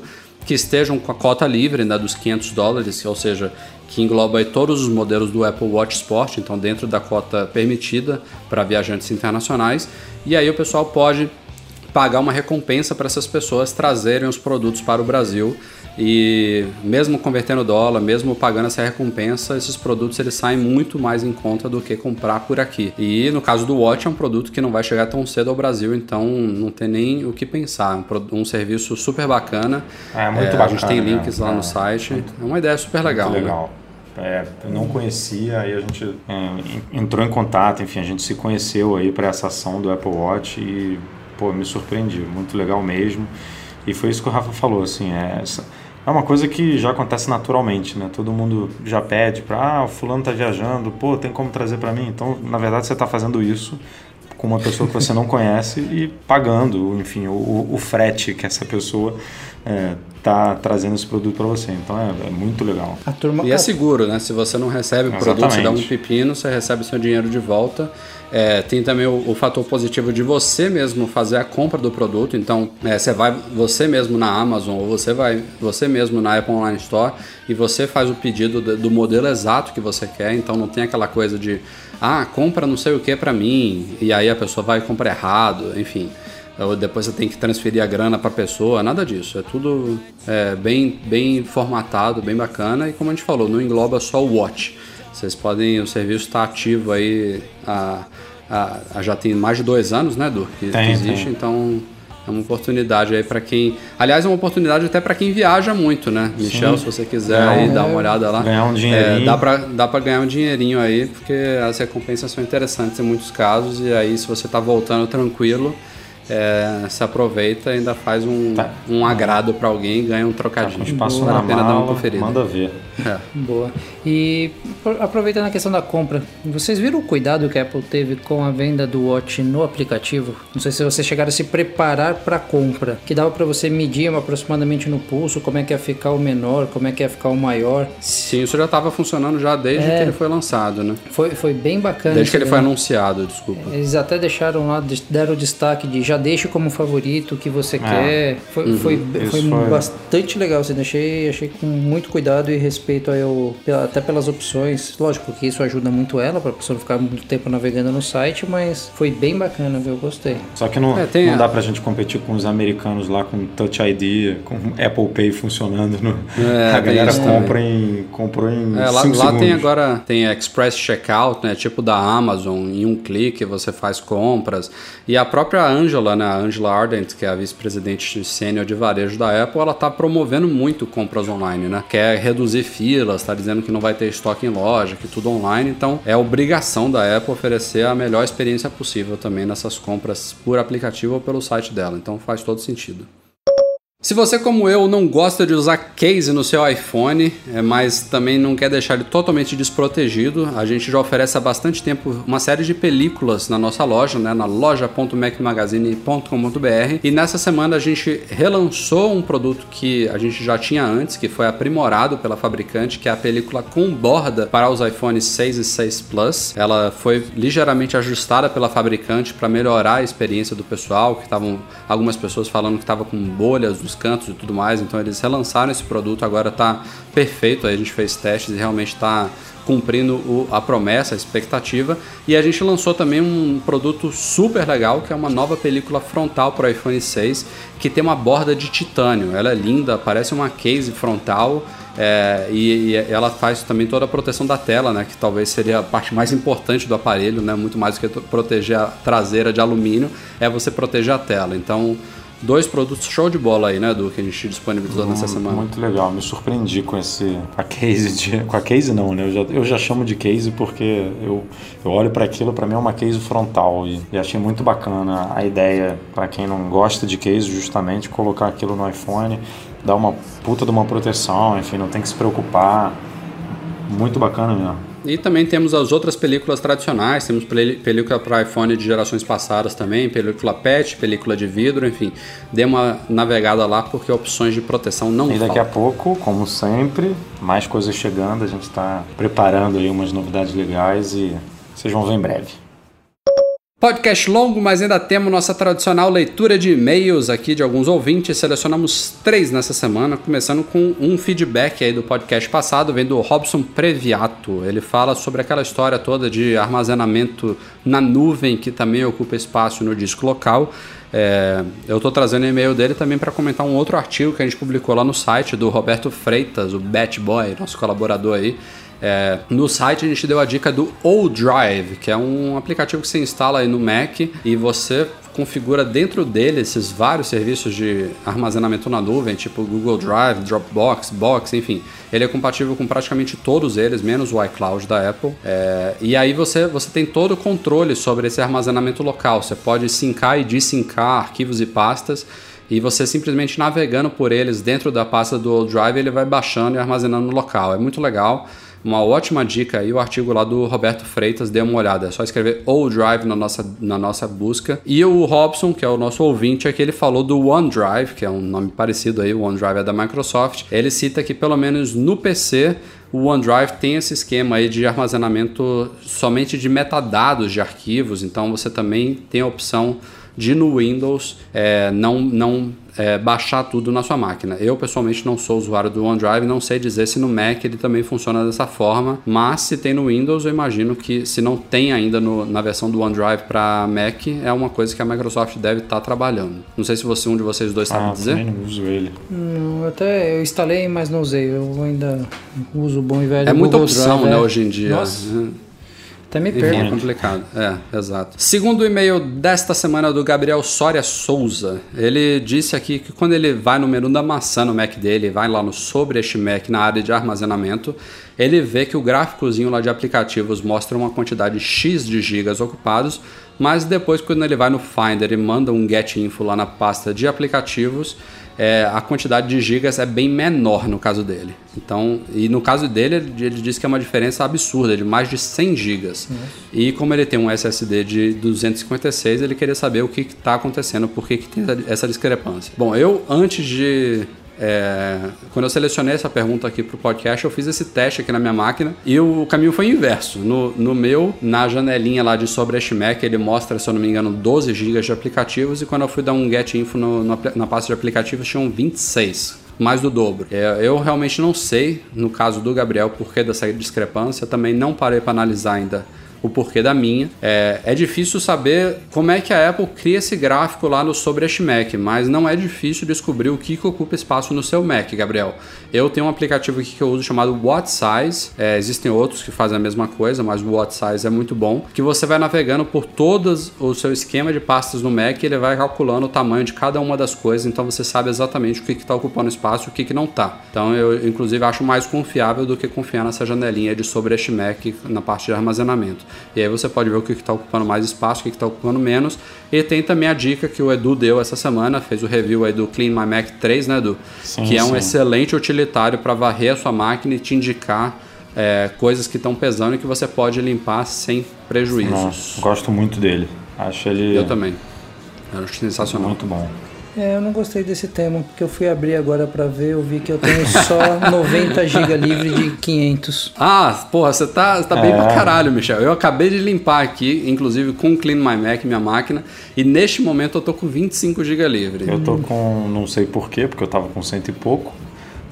que estejam com a cota livre né, dos 500 dólares, ou seja, que engloba todos os modelos do Apple Watch Sport, então dentro da cota permitida para viajantes internacionais. E aí o pessoal pode pagar uma recompensa para essas pessoas trazerem os produtos para o Brasil. E mesmo convertendo dólar, mesmo pagando essa recompensa, esses produtos eles saem muito mais em conta do que comprar por aqui. E no caso do Watch é um produto que não vai chegar tão cedo ao Brasil, então não tem nem o que pensar. É um, um serviço super bacana. É, muito A gente bacana, tem né? links lá É, no site. É uma ideia super legal. Muito né? legal. É, eu não conhecia, aí a gente é, en- entrou em contato, enfim, a gente se conheceu aí para essa ação do Apple Watch e, pô, me surpreendi, muito legal mesmo. E foi isso que o Rafa falou, assim, é, é uma coisa que já acontece naturalmente, né? Todo mundo já pede para, ah, o fulano tá viajando, pô, tem como trazer para mim? Então, na verdade, você está fazendo isso com uma pessoa que você não conhece e pagando, enfim, o, o- o frete que essa pessoa é, tá trazendo esse produto para você. Então é, é muito legal. A turma E é seguro, né? Se você não recebe o produto, você dá um pepino, você recebe seu dinheiro de volta. É, tem também o, o fator positivo de você mesmo fazer a compra do produto. Então, é, você vai você mesmo na Amazon ou você vai você mesmo na Apple Online Store e você faz o pedido do, do modelo exato que você quer. Então, não tem aquela coisa de ah, compra não sei o que para mim e aí a pessoa vai e compra errado, enfim. Ou depois você tem que transferir a grana para a pessoa, nada disso. É tudo é, bem, bem formatado, bem bacana. E como a gente falou, não engloba só o Watch. Vocês podem, o serviço está ativo aí há, há- há- já tem mais de dois anos, né, Du? Que, que existe, tem. então é uma oportunidade aí para quem. Aliás, é uma oportunidade até para quem viaja muito, né? Michel, se você quiser Ganhar aí dar uma olhada lá. ganhar um É, dinheirinho. dá para dá pra ganhar um dinheirinho aí, porque as recompensas são interessantes em muitos casos. E aí, se você tá voltando tranquilo, é, se aproveita e ainda faz um, Tá. um agrado para alguém e ganha um Tá trocadinho. espaço vale na a pena dar uma mala, conferida. manda ver. É. Boa. E pro- aproveitando a questão da compra, vocês viram o cuidado que a Apple teve com a venda do Watch no aplicativo? Não sei se vocês chegaram a se preparar para a compra, que dava para você medir aproximadamente no pulso como é que ia ficar o menor, como é que ia ficar o maior. Sim, isso já estava funcionando já desde É. que ele foi lançado, né? Foi, foi bem bacana. Desde que ele foi anunciado, desculpa. Eles até deixaram lá, deram o destaque de já deixe como favorito o que você É. quer. Foi, Uhum. foi, foi, foi- bastante legal. Assim, achei, achei com muito cuidado e respeito aí ao- até pelas opções. Lógico que isso ajuda muito ela, para a pessoa não ficar muito tempo navegando no site, mas foi bem bacana, viu? Eu gostei. Só que não, É, tem não a- dá pra gente competir com os americanos lá com Touch ID, com Apple Pay funcionando. No... É, a galera isso compra em, comprou em É, lá, 5 lá segundos. tem agora tem Express Checkout, né? Tipo da Amazon, em um clique você faz compras. E a própria Angela, né? A Angela Ardent, que é a vice-presidente sênior de varejo da Apple, ela tá promovendo muito compras online, né? Quer reduzir filas, tá dizendo que não vai ter estoque em loja, que tudo online. Então é obrigação da Apple oferecer a melhor experiência possível também nessas compras por aplicativo ou pelo site dela. Então faz todo sentido. Se você, como eu, não gosta de usar case no seu iPhone, é, mas também não quer deixar ele totalmente desprotegido, a gente já oferece há bastante tempo uma série de películas na nossa loja, né, na loja.macmagazine.com.br. E nessa semana a gente relançou um produto que a gente já tinha antes, que foi aprimorado pela fabricante, que é a película com borda para os iPhones 6 e 6 Plus. Ela foi ligeiramente ajustada pela fabricante para melhorar a experiência do pessoal, que estavam algumas pessoas falando que estava com bolhas nos cantos e tudo mais, então eles relançaram esse produto, agora está perfeito, aí a gente fez testes e realmente está cumprindo o- a promessa, a expectativa. E a gente lançou também um produto super legal, que é uma nova película frontal para o iPhone 6, que tem uma borda de titânio. Ela é linda, parece uma case frontal. é, e, e ela faz também toda a proteção da tela, né? Que talvez seria a parte mais importante do aparelho, né? Muito mais do que proteger a traseira de alumínio, é você proteger a tela. Então, dois produtos show de bola aí, né, Du, que a gente disponibilizou nessa semana. Muito legal, me surpreendi com esse a case de, com a case não, né? Eu já, eu já chamo de case porque eu, eu olho para aquilo, para mim é uma case frontal e, e achei muito bacana a ideia para quem não gosta de case justamente colocar aquilo no iPhone, dar uma puta de uma proteção, enfim, não tem que se preocupar. Muito bacana mesmo. E também temos as outras películas tradicionais, temos película para iPhone de gerações passadas também, película PET, película de vidro, enfim. Dê uma navegada lá porque opções de proteção não E daqui a pouco, como sempre, mais coisas chegando, a gente está preparando aí umas novidades legais e vocês vão ver em breve. Podcast longo, mas ainda temos nossa tradicional leitura de e-mails aqui de alguns ouvintes. Selecionamos três nessa semana, começando com um feedback aí do podcast passado, vem do Robson Previato. Ele fala sobre aquela história toda de armazenamento na nuvem que também ocupa espaço no disco local. É, eu estou trazendo e-mail dele também para comentar um outro artigo que a gente publicou lá no site do Roberto Freitas, o Bat Boy, nosso colaborador aí. É, no site a gente deu a dica do O-Drive, que é um aplicativo que você instala aí no Mac e você configura dentro dele esses vários serviços de armazenamento na nuvem, tipo Google Drive, Dropbox, Box, enfim. Ele é compatível com praticamente todos eles, menos o iCloud da Apple. É, e aí você, você tem todo o controle sobre esse armazenamento local. Você pode sincar e desincar arquivos e pastas e você simplesmente navegando por eles dentro da pasta do Drive, ele vai baixando e armazenando no local. É muito legal. Uma ótima dica aí, o artigo lá do Roberto Freitas, dê uma olhada. É só escrever O Drive na nossa, na nossa busca. E o Robson, que é o nosso ouvinte, aqui ele falou do OneDrive, que é um nome parecido aí, o OneDrive é da Microsoft. Ele cita que pelo menos no PC o OneDrive tem esse esquema aí de armazenamento somente de metadados de arquivos, então você também tem a opção de no Windows é, não, não é, baixar tudo na sua máquina. Eu pessoalmente não sou usuário do OneDrive, não sei dizer se no Mac ele também funciona dessa forma, mas se tem no Windows, eu imagino que se não tem ainda no, na versão do OneDrive para Mac, é uma coisa que a Microsoft deve estar trabalhando. Não sei se você um de vocês dois sabe Ah, dizer. também não uso ele. Não, até eu instalei, mas não usei. Eu ainda uso o bom e velho É muita Google opção, Drive, né, é. hoje em dia. Nossa. Até me perco. é complicado. É, exato. Segundo e-mail desta semana do Gabriel Soria Souza, ele disse aqui que quando ele vai no menu da maçã no Mac dele, vai lá no sobre este Mac na área de armazenamento, ele vê que o gráficozinho lá de aplicativos mostra uma quantidade X de gigas ocupados, mas depois quando ele vai no Finder e manda um get info lá na pasta de aplicativos, é, a quantidade de gigas é bem menor no caso dele. Então, e no caso dele, ele, ele diz que é uma diferença absurda, de mais de 100 gigas. E como ele tem um SSD de 256, ele queria saber o que está acontecendo, por que, que tem essa discrepância. Bom, eu antes de é, quando eu selecionei essa pergunta aqui para o podcast, eu fiz esse teste aqui na minha máquina e o caminho foi inverso. No, no meu, na janelinha lá de sobre este Mac, ele mostra, se eu não me engano, 12 GB de aplicativos e quando eu fui dar um get info no, no, na pasta de aplicativos tinham 26 mais do dobro. É, eu realmente não sei, no caso do Gabriel, por que dessa discrepância. Também não parei para analisar ainda o porquê da minha. É, é difícil saber como é que a Apple cria esse gráfico lá no sobre este Mac, mas não é difícil descobrir o que, que ocupa espaço no seu Mac, Gabriel. Eu tenho um aplicativo aqui que eu uso chamado What Size. É, existem outros que fazem a mesma coisa, mas o What é muito bom. Que você vai navegando por todos o seu esquema de pastas no Mac e ele vai calculando o tamanho de cada uma das coisas, então você sabe exatamente o que está ocupando espaço e o que, que não está. Então eu, inclusive, acho mais confiável do que confiar nessa janelinha de sobre este Mac na parte de armazenamento. E aí você pode ver o que está ocupando mais espaço, o que está ocupando menos. E tem também a dica que o Edu deu essa semana, fez o review aí do Clean My Mac 3, né, Edu? Sim, que é um sim. excelente utilitário para varrer a sua máquina e te indicar é, coisas que estão pesando e que você pode limpar sem prejuízos. Não, gosto muito dele. Acho ele Eu também. Eu acho sensacional. muito bom. É, eu não gostei desse tema, porque eu fui abrir agora pra ver, eu vi que eu tenho só 90 GB livre de 500. Ah, porra, você tá, tá bem É. pra caralho, Michel. Eu acabei de limpar aqui, inclusive com o Clean My Mac, minha máquina, e neste momento eu tô com 25 GB livre. Eu tô com, não sei porquê, porque eu tava com cento e pouco,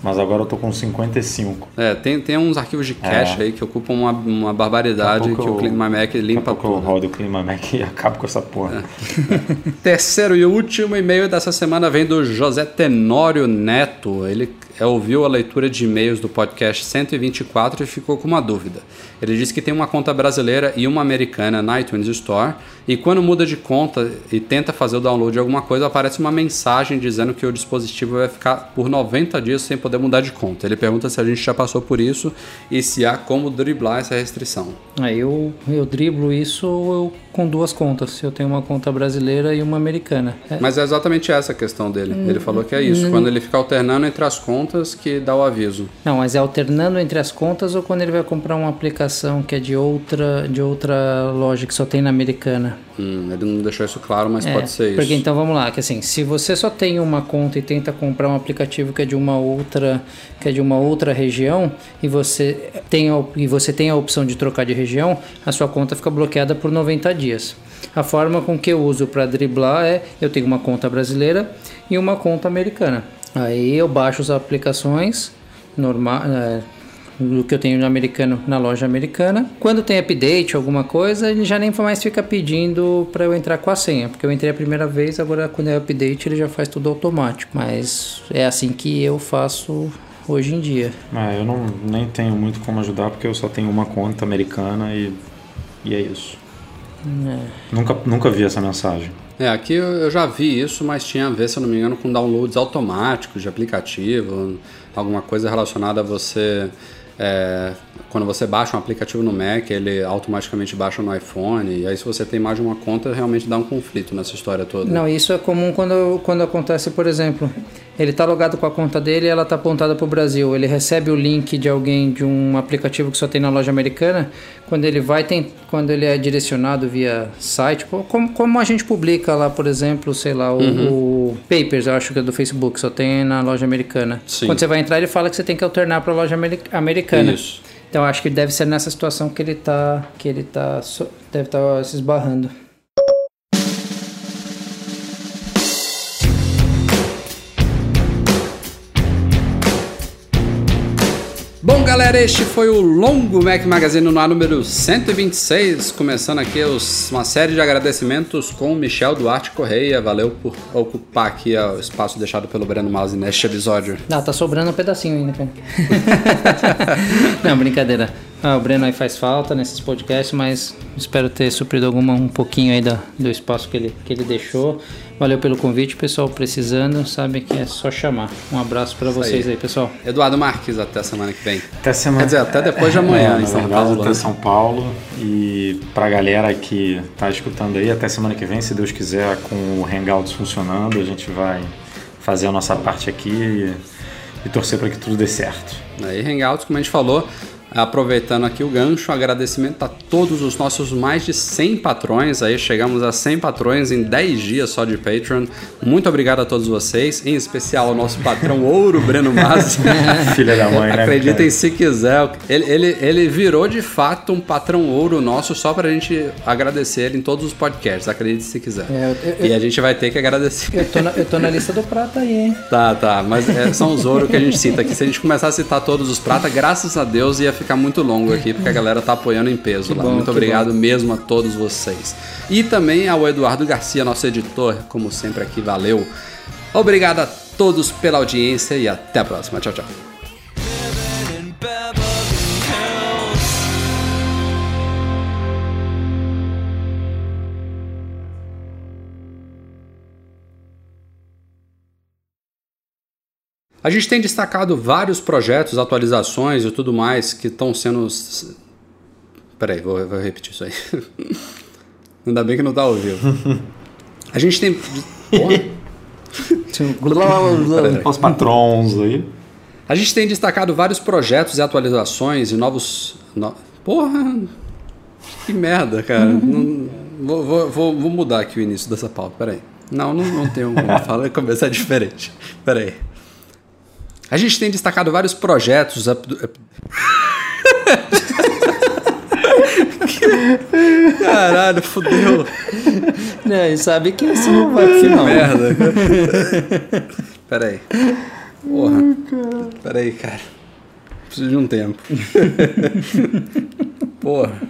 mas agora eu tô com 55. É, tem, tem uns arquivos de cache É. aí que ocupam uma, uma barbaridade que o eu- My Mac Daqui a limpa pouco eu tudo. rodo o Clima Mac e acabo com essa porra. Terceiro e último e-mail dessa semana vem do José Tenório Neto. Ele é, ouviu a leitura de e-mails do podcast 124 e ficou com uma dúvida. Ele disse que tem uma conta brasileira e uma americana na iTunes Store e quando muda de conta e tenta fazer o download de alguma coisa, aparece uma mensagem dizendo que o dispositivo vai ficar por 90 dias sem poder mudar de conta. Ele pergunta se a gente já passou por isso e se há como driblar essa restrição. Aí eu, eu driblo isso eu, com duas contas. Eu tenho uma conta brasileira e uma americana. É, Mas é exatamente essa a questão dele. Ele falou que é isso. Quando ele fica alternando entre as contas, que dá o aviso. Não, mas é alternando entre as contas ou quando ele vai comprar uma aplicação que é de outra, de outra loja que só tem na americana? Hum, ele não deixou isso claro, mas É, pode ser isso. Porque então vamos lá, que assim, se você só tem uma conta e tenta comprar um aplicativo que é de uma outra, que é de uma outra região e você tem a, e você tem a opção de trocar de região, a sua conta fica bloqueada por 90 dias. A forma com que eu uso para driblar é eu tenho uma conta brasileira e uma conta americana. Aí eu baixo as aplicações normal, é, do que eu tenho no americano na loja americana. Quando tem update, alguma coisa, ele já nem mais fica pedindo para eu entrar com a senha, porque eu entrei a primeira vez, agora quando é update ele já faz tudo automático. Mas é assim que eu faço hoje em dia. É, eu não, nem tenho muito como ajudar porque eu só tenho uma conta americana e, e é isso. Nunca, nunca vi essa mensagem. É, aqui eu já vi isso, mas tinha a ver, se eu não me engano, com downloads automáticos de aplicativo, alguma coisa relacionada a você. é, quando você baixa um aplicativo no Mac, ele automaticamente baixa no iPhone, e aí se você tem mais de uma conta, realmente dá um conflito nessa história toda. Não, isso é comum quando, quando acontece, por exemplo, ele tá logado com a conta dele e ela tá apontada para o Brasil. Ele recebe o link de alguém de um aplicativo que só tem na loja americana. Quando ele vai, tem, quando ele é direcionado via site, como, como a gente publica lá, por exemplo, sei lá, o, o Papers, eu acho que é do Facebook, só tem na loja americana. Sim. Quando você vai entrar, ele fala que você tem que alternar para a loja ameri- americana. Isso. Então acho que deve ser nessa situação que ele tá, que ele tá, deve estar se esbarrando. Bom, galera, este foi o Longo Mac Magazine no ar número 126, começando aqui os- uma série de agradecimentos com o Michel Duarte Correia. Valeu por ocupar aqui ó, o espaço deixado pelo Breno Masi neste episódio. Ah, tá sobrando um pedacinho ainda, cara. Não, brincadeira. Ah, o Breno aí faz falta nesses podcasts, mas espero ter suprido alguma, um pouquinho aí da, do espaço que ele, que ele deixou. Valeu pelo convite, pessoal. Precisando, sabe que é só chamar. Um abraço para vocês aí. aí. pessoal. Eduardo Marques, até semana que vem. Até semana Quer dizer, até depois de amanhã, é, em São verdade, Paulo. Até né? São Paulo. E pra galera que tá escutando aí, até semana que vem, se Deus quiser, com o Hangouts funcionando, a gente vai fazer a nossa parte aqui e, e torcer para que tudo dê certo. Aí, Hangouts, como a gente falou, aproveitando aqui o gancho, agradecimento a todos os nossos mais de 100 patrões. Aí chegamos a 100 patrões em 10 dias só de Patreon. Muito obrigado a todos vocês, em especial ao nosso patrão ouro, Breno Mazzi. Filha da mãe, né? Acreditem cara? se quiser. Ele, ele, ele virou de fato um patrão ouro nosso só pra gente agradecer ele em todos os podcasts. Acredite se quiser. É, eu- eu- e a gente vai ter que agradecer. Eu tô, na, eu tô na lista do prata aí, hein? Tá, tá, mas é, são os ouro que a gente cita aqui. Se a gente começar a citar todos os prata, graças a Deus ia ficar muito longo aqui, porque a galera tá apoiando em peso lá. bom, muito que obrigado mesmo a todos vocês. E também ao Eduardo Garcia, nosso editor, como sempre aqui, valeu. Obrigado a todos pela audiência e até a próxima. Tchau, tchau. A gente tem destacado vários projetos, atualizações e tudo mais que estão sendo. Peraí, vou, vou repetir isso aí. Ainda bem que não tá ao vivo. A gente tem. Os patrons aí. A gente tem destacado vários projetos e atualizações e novos. no- Porra! Que merda, cara. Não- vou, vou, vou, vou mudar aqui o início dessa pauta, peraí. Não, não, não tenho como falar, começar diferente. Peraí. A gente tem destacado vários projetos. up- up- Caralho, fudeu. É, e sabe que isso não vai pro final. Merda. Peraí. Porra. Peraí, cara. Preciso de um tempo. Porra.